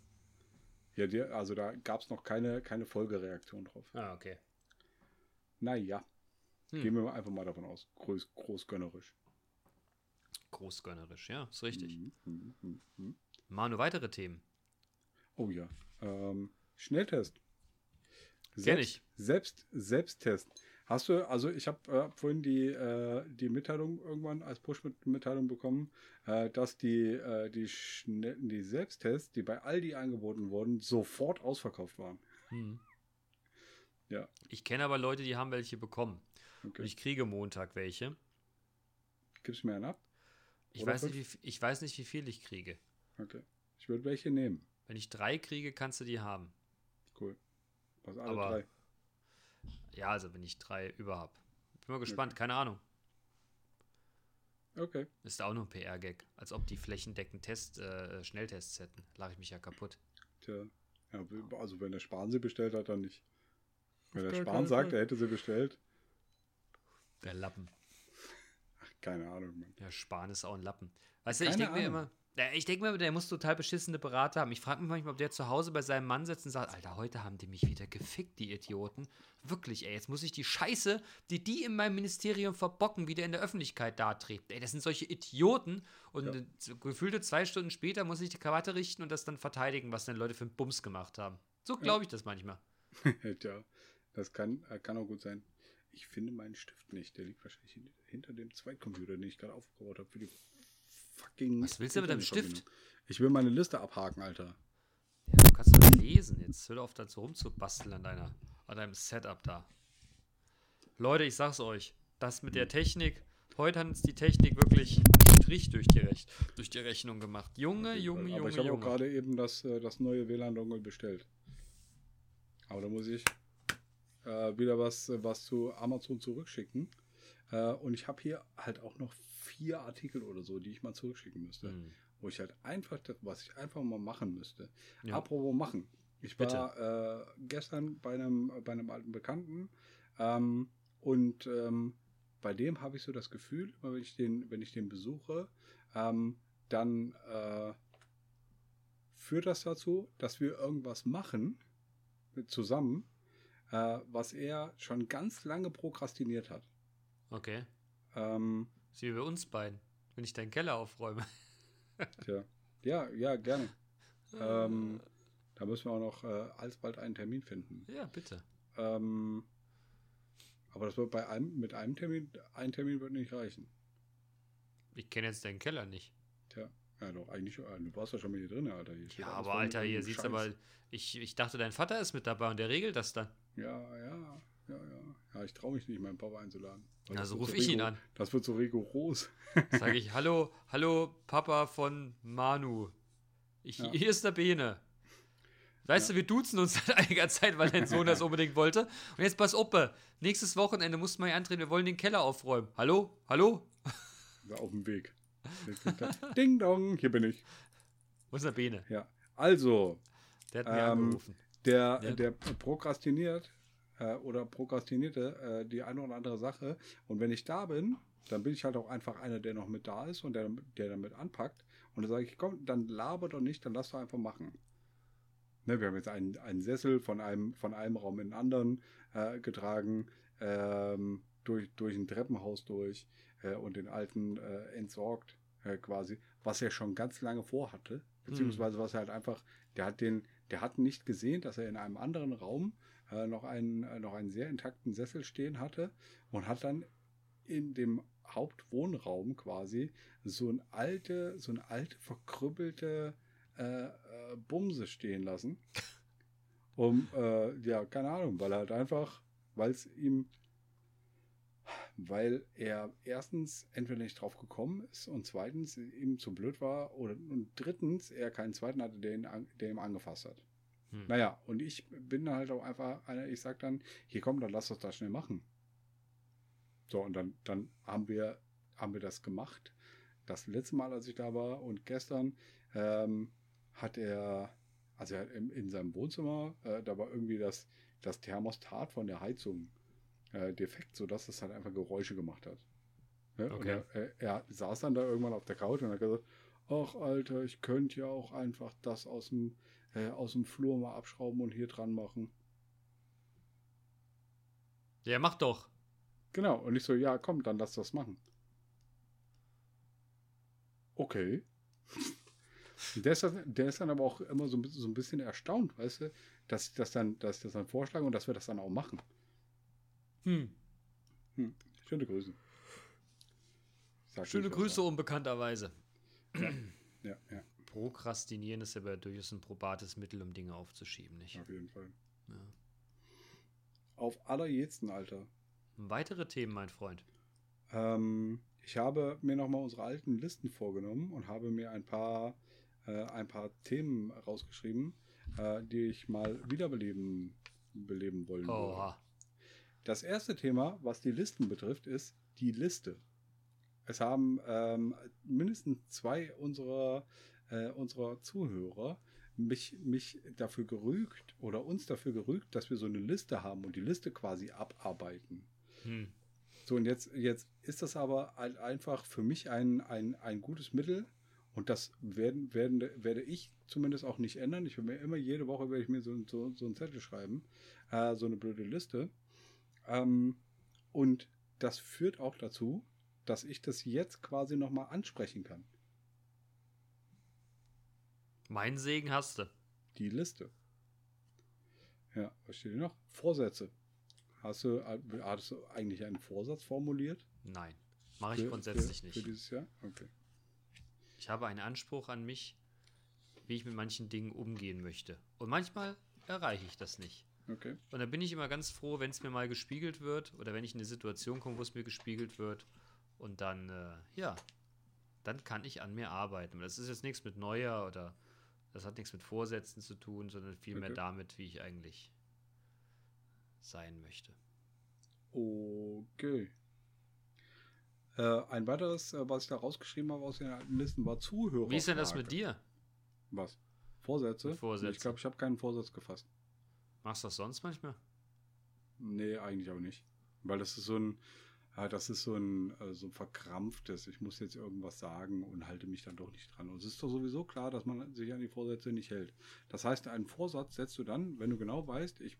Ja, also da gab es noch keine, keine Folgereaktion drauf. Ah, okay. Naja, Hm. gehen wir einfach mal davon aus. Groß, großgönnerisch. Großgönnerisch, ja, ist richtig. Mhm, mhm, mhm. Manu, weitere Themen. Oh ja. Ähm, Schnelltest. Ich. Selbst, Selbsttest. Hast du, also ich habe äh, vorhin die, äh, die Mitteilung irgendwann als Push-Mitteilung bekommen, äh, dass die, äh, die, die Selbsttests, die bei Aldi angeboten wurden, sofort ausverkauft waren. Hm. Ja. Ich kenne aber Leute, die haben welche bekommen. Okay. Und ich kriege Montag welche. Gibst mir einen ab? Ich Oder weiß, nicht, wie, ich weiß nicht, wie viel ich kriege. Okay. Ich würde welche nehmen. Wenn ich drei kriege, kannst du die haben. Cool. Was alle Aber- drei. Ja, also wenn ich drei über hab. Bin mal gespannt, keine Ahnung. Okay. Ist auch nur ein PR-Gag. Als ob die flächendeckend Test, äh, Schnelltests hätten. Lach ich mich ja kaputt. Tja. Ja, also wenn der Spahn sie bestellt hat, dann nicht. Wenn der Spahn sagt, er hätte sie bestellt, Der Lappen. keine Ahnung, Mann. Der Spahn ist auch ein Lappen. Weißt du, ich denke mir immer, ja, ich denke mir, der muss total beschissene Berater haben. Ich frage mich manchmal, ob der zu Hause bei seinem Mann sitzt und sagt, Alter, heute haben die mich wieder gefickt, die Idioten. Wirklich, ey, jetzt muss ich die Scheiße, die die in meinem Ministerium verbocken, wieder in der Öffentlichkeit dartreten. Ey, das sind solche Idioten. Und Ja. gefühlte zwei Stunden später muss ich die Krawatte richten und das dann verteidigen, was denn Leute für einen Bums gemacht haben. So glaube ich das manchmal. ja, das kann, äh, kann auch gut sein. Ich finde meinen Stift nicht. Der liegt wahrscheinlich hin- hinter dem Zweitcomputer, den ich gerade aufgebaut habe für die fucking. Was willst du mit deinem Internetverbindung. Ich will meine Liste abhaken, Alter. Ja, du kannst doch lesen. Jetzt hör auf, da so rumzubasteln an, deiner, an deinem Setup da. Leute, ich sag's euch. Das mit der Technik. Heute hat uns die Technik wirklich einen Strich durch die, Rech durch die Rechnung gemacht. Junge, Junge, Aber Junge, ich habe auch gerade eben das, äh, das neue WLAN-Dongle bestellt. Aber da muss ich äh, wieder was, äh, was zu Amazon zurückschicken. Äh, und ich habe hier halt auch noch vier Artikel oder so, die ich mal zurückschicken müsste. Hm. Wo ich halt einfach, was ich einfach mal machen müsste. Ja. Apropos machen. Ich war äh, gestern bei einem, bei einem alten Bekannten ähm, und ähm, bei dem habe ich so das Gefühl, wenn ich den, wenn ich den besuche, ähm, dann äh, führt das dazu, dass wir irgendwas machen mit zusammen, äh, was er schon ganz lange prokrastiniert hat. Okay. Ähm, So wie bei uns beiden. Wenn ich deinen Keller aufräume. tja. Ja, ja, gerne. ähm, da müssen wir auch noch äh, alsbald einen Termin finden. Ja, bitte. Ähm, aber das wird bei einem, mit einem Termin, ein Termin wird nicht reichen. Ich kenne jetzt deinen Keller nicht. Tja, ja doch, eigentlich, äh, du warst ja schon mit hier drin, Alter. Hier Ja, aber Alter, hier Scheiß. aber. Ich, ich dachte, dein Vater ist mit dabei und der regelt das dann. Ja, ja, ja, ja. Ja, ich traue mich nicht, meinen Papa einzuladen. Weil das Also wird ruf so ich ihn an. Das wird so rigoros. Sage ich, hallo, hallo, Papa von Manu. Ich, Ja. Hier ist der Bene. Weißt du, wir duzen uns seit einiger Zeit, weil dein Sohn das unbedingt wollte. Und jetzt pass auf, nächstes Wochenende musst du mal hier antreten, wir wollen den Keller aufräumen. Hallo? Hallo? Ja, auf dem Weg. Ding dong, hier bin ich. Wo ist der Bene? Ja. Also, Der hat mir Ähm, angerufen. Der, Ja. der prokrastiniert äh, oder prokrastinierte äh, die eine oder andere Sache. Und wenn ich da bin, dann bin ich halt auch einfach einer, der noch mit da ist und der, der damit anpackt. Und dann sage ich, komm, dann laber doch nicht, dann lass doch einfach machen. Ne, wir haben jetzt einen, einen Sessel von einem, von einem Raum in den anderen äh, getragen, ähm, durch, durch ein Treppenhaus durch äh, und den alten äh, entsorgt äh, quasi, was er schon ganz lange vorhatte, beziehungsweise was er halt einfach, der hat den, der hat nicht gesehen, dass er in einem anderen Raum äh, noch einen, äh, noch einen sehr intakten Sessel stehen hatte und hat dann in dem Hauptwohnraum quasi so ein alte, so eine alte verkrüppelte äh, äh, Bumse stehen lassen. Um, äh, ja, keine Ahnung, weil er halt einfach, weil es ihm, weil er erstens entweder nicht drauf gekommen ist und zweitens ihm zu blöd war oder und drittens er keinen zweiten hatte, der ihn, an- der ihm angefasst hat. Hm. Naja, und ich bin halt auch einfach einer, ich sag dann, hier komm, dann lass uns das schnell machen. So, und dann, dann haben wir, haben wir das gemacht. Das letzte Mal, als ich da war und gestern, ähm, hat er, also er hat in, in seinem Wohnzimmer, äh, da war irgendwie das, das Thermostat von der Heizung äh, defekt, sodass es halt einfach Geräusche gemacht hat. Ne? Und Okay. er, er, saß dann da irgendwann auf der Couch und hat gesagt, ach Alter, ich könnte ja auch einfach das aus dem äh, aus dem Flur mal abschrauben und hier dran machen. Ja, mach doch. Genau. Und ich so, ja, komm, dann lass das machen. Okay. Der ist, dann, der ist dann aber auch immer so ein bisschen, so ein bisschen erstaunt, weißt du, dass ich das dann, dass ich das dann vorschlage und dass wir das dann auch machen. Hm. Hm. Schöne Grüße. Sag Schöne Grüße unbekannterweise. da- Ja, ja, Prokrastinieren ist aber durchaus ein probates Mittel, um Dinge aufzuschieben, nicht? auf jeden Fall. Ja. Auf allerjedsten, Alter. Weitere Themen, mein Freund. Ähm, ich habe mir nochmal unsere alten Listen vorgenommen und habe mir ein paar, äh, ein paar Themen rausgeschrieben, äh, die ich mal wiederbeleben beleben wollen würde. Das erste Thema, was die Listen betrifft, ist die Liste. Es haben ähm, mindestens zwei unserer, äh, unserer Zuhörer mich, mich dafür gerügt oder uns dafür gerügt, dass wir so eine Liste haben und die Liste quasi abarbeiten. Hm. So, und jetzt, jetzt ist das aber halt einfach für mich ein, ein, ein gutes Mittel. Und das werden, werden, werde ich zumindest auch nicht ändern. Ich werde mir immer jede Woche werde ich mir so, so, so einen Zettel schreiben, äh, so eine blöde Liste. Ähm, und das führt auch dazu, dass ich das jetzt quasi nochmal ansprechen kann. Mein Segen hast du. Die Liste. Ja, was steht hier noch? Vorsätze. Hast du, hattest du eigentlich einen Vorsatz formuliert? Nein. Mache ich Für- grundsätzlich für, nicht. Für dieses Jahr? Okay. Ich habe einen Anspruch an mich, wie ich mit manchen Dingen umgehen möchte. Und manchmal erreiche ich das nicht. Okay. Und da bin ich immer ganz froh, wenn es mir mal gespiegelt wird oder wenn ich in eine Situation komme, wo es mir gespiegelt wird. Und dann, äh, ja, dann kann ich an mir arbeiten. Das ist jetzt nichts mit Neuer oder das hat nichts mit Vorsätzen zu tun, sondern vielmehr Okay. damit, wie ich eigentlich sein möchte. Okay. Äh, ein weiteres, äh, was ich da rausgeschrieben habe aus den alten Listen, war Zuhörer. Wie ist denn das mit dir? Was? Vorsätze? Vorsätze. Ich glaube, ich habe keinen Vorsatz gefasst. Machst du das sonst manchmal? Nee, eigentlich auch nicht. Weil das ist so ein, ja, das ist so ein, äh, so ein verkrampftes, ich muss jetzt irgendwas sagen und halte mich dann doch nicht dran. Und es ist doch sowieso klar, dass man sich an die Vorsätze nicht hält. Das heißt, einen Vorsatz setzt du dann, wenn du genau weißt, ich,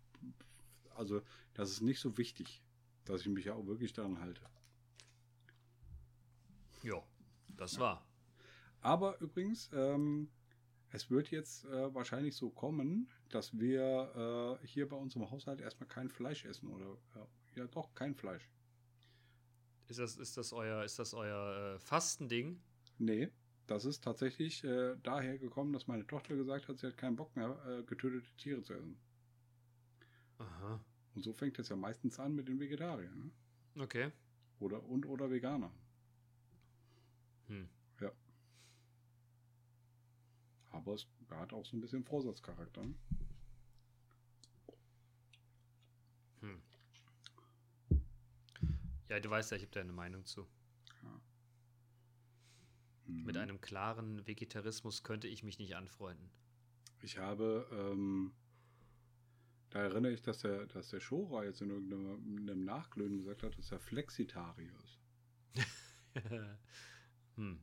also, das ist nicht so wichtig, dass ich mich ja auch wirklich daran halte. Ja, das war. Aber übrigens, ähm, es wird jetzt äh, wahrscheinlich so kommen, dass wir äh, hier bei uns im Haushalt erstmal kein Fleisch essen oder äh, ja doch kein Fleisch. Ist das, ist das euer, ist das euer äh, Fastending? Nee, das ist tatsächlich äh, daher gekommen, dass meine Tochter gesagt hat, sie hat keinen Bock mehr, äh, getötete Tiere zu essen. Aha. Und so fängt es ja meistens an mit den Vegetariern. Ne? Okay. Oder und oder Veganern. Hm. Ja. Aber es hat auch so ein bisschen Vorsatzcharakter. Ne? Ja, du weißt ja, ich habe da eine Meinung zu. Mhm. Mit einem klaren Vegetarismus könnte ich mich nicht anfreunden. Ich habe, ähm, da erinnere ich, dass der, dass der Shora jetzt in irgendeinem in einem Nachglühen gesagt hat, dass er Flexitarier ist. hm.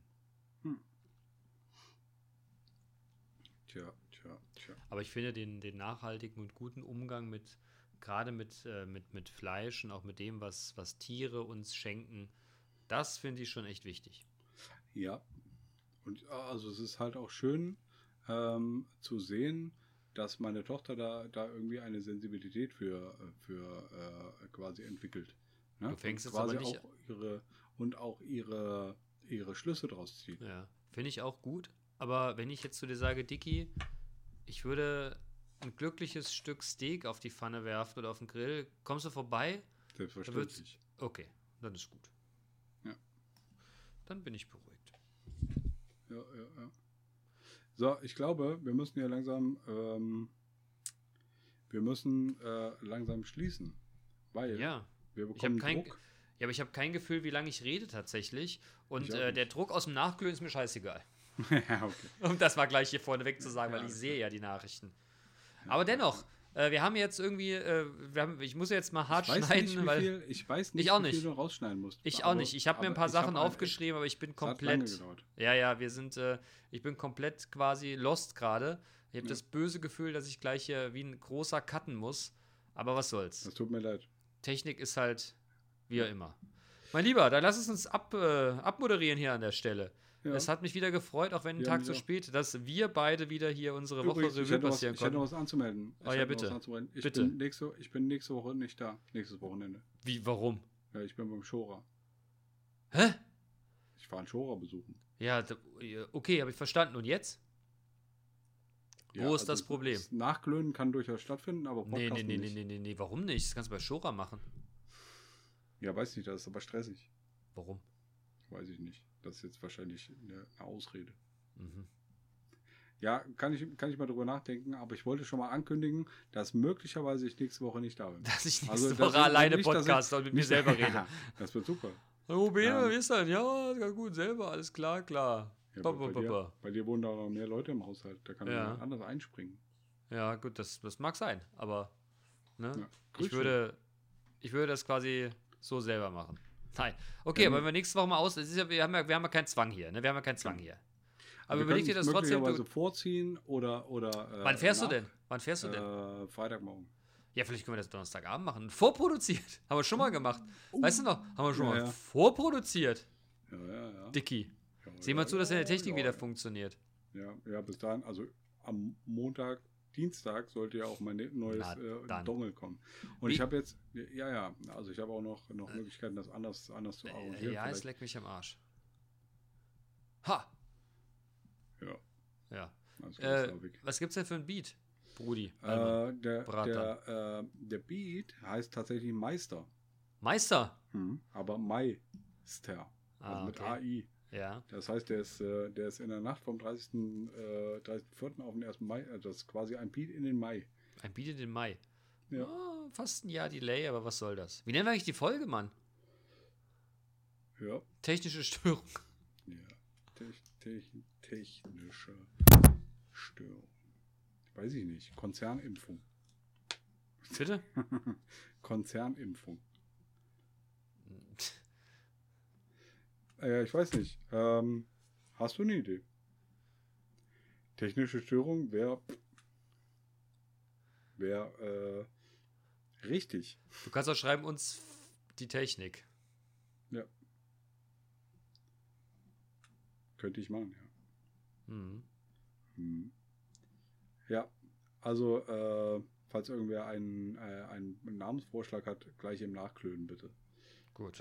Tja, tja, tja. Aber ich finde den, den nachhaltigen und guten Umgang mit, gerade mit, äh, mit, mit Fleisch und auch mit dem, was, was Tiere uns schenken, das finde ich schon echt wichtig. Ja. Und ja, also es ist halt auch schön ähm, zu sehen, dass meine Tochter da, da irgendwie eine Sensibilität für, für äh, quasi entwickelt. Ne? Du fängst und jetzt aber quasi nicht- auch ihre und auch ihre, ihre Schlüsse draus zieht. Ja, finde ich auch gut. Aber wenn ich jetzt zu dir sage, Dicky, ich würde ein glückliches Stück Steak auf die Pfanne werfen oder auf den Grill, kommst du vorbei? Selbstverständlich. Okay, dann ist gut. Ja. Dann bin ich beruhigt. Ja, ja, ja. So, ich glaube, wir müssen hier langsam, ähm, wir müssen äh, langsam schließen, weil Ja. wir Ich bekommen kein, Druck. ja, aber ich habe kein Gefühl, wie lange ich rede tatsächlich. Und Ich äh, der Druck aus dem Nachglühen ist mir scheißegal. ja, okay. Um das mal gleich hier vorneweg zu sagen, Ja, weil ich okay. sehe ja die Nachrichten. Aber dennoch, äh, wir haben jetzt irgendwie, äh, haben, ich muss jetzt mal hart Ich schneiden, nicht, weil viel, ich weiß nicht, Ich auch wie viel nicht. du rausschneiden musst. ich auch Aber- nicht. Ich habe mir ein paar Sachen ein- aufgeschrieben, aber ich bin komplett. Ja, ja, wir sind, äh, ich bin komplett quasi lost gerade. Ich habe das böse Gefühl, dass ich gleich hier wie ein großer cutten muss. Aber was soll's. Das tut mir leid. Technik ist halt wie immer. Mein Lieber, dann lass es uns ab, äh, abmoderieren hier an der Stelle. Ja. Es hat mich wieder gefreut, auch wenn ein Ja, Tag zu auch. spät, dass wir beide wieder hier unsere Woche Übrigens, ich Revue was, passieren ich hätte noch konnten. was anzumelden. Ich Ah, ja, bitte. Ich, Bitte. Bin nächste, ich bin nächste Woche nicht da. Nächstes Wochenende. Wie, warum? Ja, ich bin beim Schora. Hä? Ich fahre einen Schora besuchen. Ja, okay, habe ich verstanden. Und jetzt? Wo ist das Problem? das Nachglönen kann durchaus stattfinden, aber Nee, nee, nee, nee, nicht. nee, nee, nee, warum nicht? Das kannst du bei Shora machen. Ja, weiß nicht, das ist aber stressig. Warum? Weiß ich nicht. Das ist jetzt wahrscheinlich eine, eine Ausrede. Mhm. Ja, kann ich, kann ich mal drüber nachdenken, aber ich wollte schon mal ankündigen, dass möglicherweise ich nächste Woche nicht da bin. Dass ich nächste Also, das Woche alleine nicht, ich- Podcast und mit mir selber rede. Ja, das wird super. Bene, Ja. wie ist denn? Ja, ganz gut, selber, alles klar, klar. Ja, Ba, bei, ba, ba, dir, bei dir wohnen da noch mehr Leute im Haushalt. Da kann Ja. jemand anders einspringen. Ja, gut, das, das mag sein, aber ne? Ich, würde, ich würde das quasi so selber machen. Nein. Okay, Ähm, aber wenn wir nächste Woche mal aus. Ist ja, wir, haben ja, wir haben ja keinen Zwang hier, ne? Wir haben ja keinen Zwang hier. Aber Wir überleg dir das trotzdem. Du, vorziehen oder. oder äh, wann fährst nach, du denn? Wann fährst du denn? Äh, Freitagmorgen. Ja, vielleicht können wir das Donnerstagabend machen. Vorproduziert. Haben wir schon mal gemacht. Weißt du noch? Haben wir schon Ja, mal ja. vorproduziert. Ja, ja, ja. Dicky. ja mal ja, zu, dass deine ja, Technik wieder funktioniert. Ja, ja, bis dahin, also am Montag, Dienstag sollte ja auch mein ne- neues Na, äh. Dongle kommen. Und Wie- ich habe jetzt, ja, ja, also ich habe auch noch, noch Möglichkeiten, das anders, anders zu Äh, arrangieren. ja, es vielleicht. leckt mich am Arsch. Ha! ja, Ja. Äh, weg. was gibt's denn für ein Beat, Brudi? Äh, der, der, äh, der Beat heißt tatsächlich Meister, Meister. hm. aber Meister, also Ah, mit okay. AI. Ja. Das heißt, der ist, äh, der ist in der Nacht vom 30. Äh, 30.04. auf den 1. Mai, äh, das ist quasi ein Beat in den Mai. Ein Beat in den Mai. Ja. Ah, fast ein Jahr Delay, aber was soll das? Wie nennen wir eigentlich die Folge, Mann? Ja, Technische Störung. Ja, tech, tech, technische Störung. Weiß ich nicht. Konzernimpfung. Bitte? Konzernimpfung. Äh, ich weiß nicht. Ähm, hast du eine Idee? Technische Störung wäre wäre äh, richtig. Du kannst auch schreiben, uns die Technik. Ja. Könnte ich machen, ja. Mhm. Hm. Ja, also äh, falls irgendwer einen, äh, einen Namensvorschlag hat, gleich im Nachklönen bitte. Gut.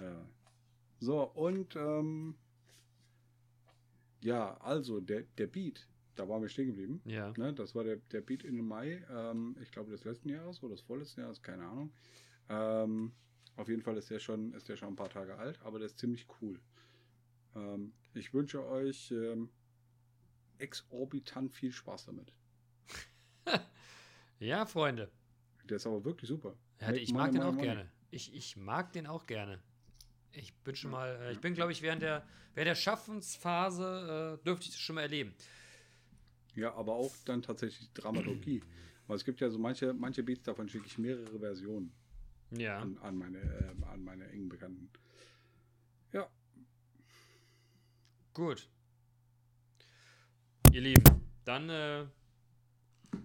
So, und ähm, ja, also der, der Beat, da waren wir stehen geblieben. Ja. Ne, das war der, der Beat in Mai, ähm, ich glaube des letzten Jahres oder des vorletzten Jahres, keine Ahnung. Ähm, auf jeden Fall ist der schon, ist der schon ein paar Tage alt, aber der ist ziemlich cool. Ähm, ich wünsche euch ähm, exorbitant viel Spaß damit. Ja, Freunde. Der ist aber wirklich super. Ja, ich mag den auch money. gerne. Ich, ich mag den auch gerne. Ich bin schon mal, äh, ich bin, glaube ich, während der, während der Schaffensphase äh, dürfte ich das schon mal erleben. Ja, aber auch dann tatsächlich Dramaturgie. Weil es gibt ja so manche, manche Beats, davon schicke ich mehrere Versionen Ja. an, an, meine, äh, an meine engen Bekannten. Ja, Gut. Ihr Lieben, dann, äh,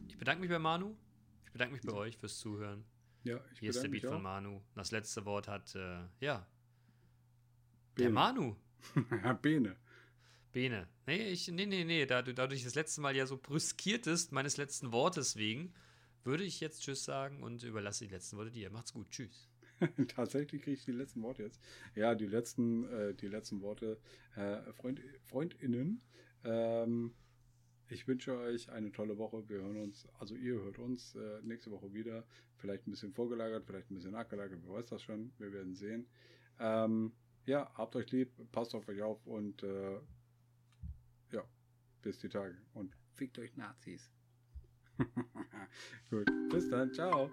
ich bedanke mich bei Manu. Ich bedanke mich bei euch fürs Zuhören. ja, ich Hier ist der Beat von. Manu. Das letzte Wort hat, äh, ja, der Bene. Manu. Bene. Bene. Nee, ich, nee, nee, nee. Da du dadurch das letzte Mal ja so brüskiertest, meines letzten Wortes wegen, würde ich jetzt Tschüss sagen und überlasse die letzten Worte dir. Macht's gut. Tschüss. Tatsächlich kriege ich die letzten Worte jetzt. Ja, die letzten, äh, die letzten Worte. Äh, Freund, FreundInnen, ähm, ich wünsche euch eine tolle Woche. Wir hören uns, also ihr hört uns äh, nächste Woche wieder. Vielleicht ein bisschen vorgelagert, vielleicht ein bisschen nachgelagert, wer weiß das schon. Wir werden sehen. Ähm, ja, habt euch lieb, passt auf euch auf und äh, ja, bis die Tage. Und fickt euch Nazis. Gut, bis dann, ciao.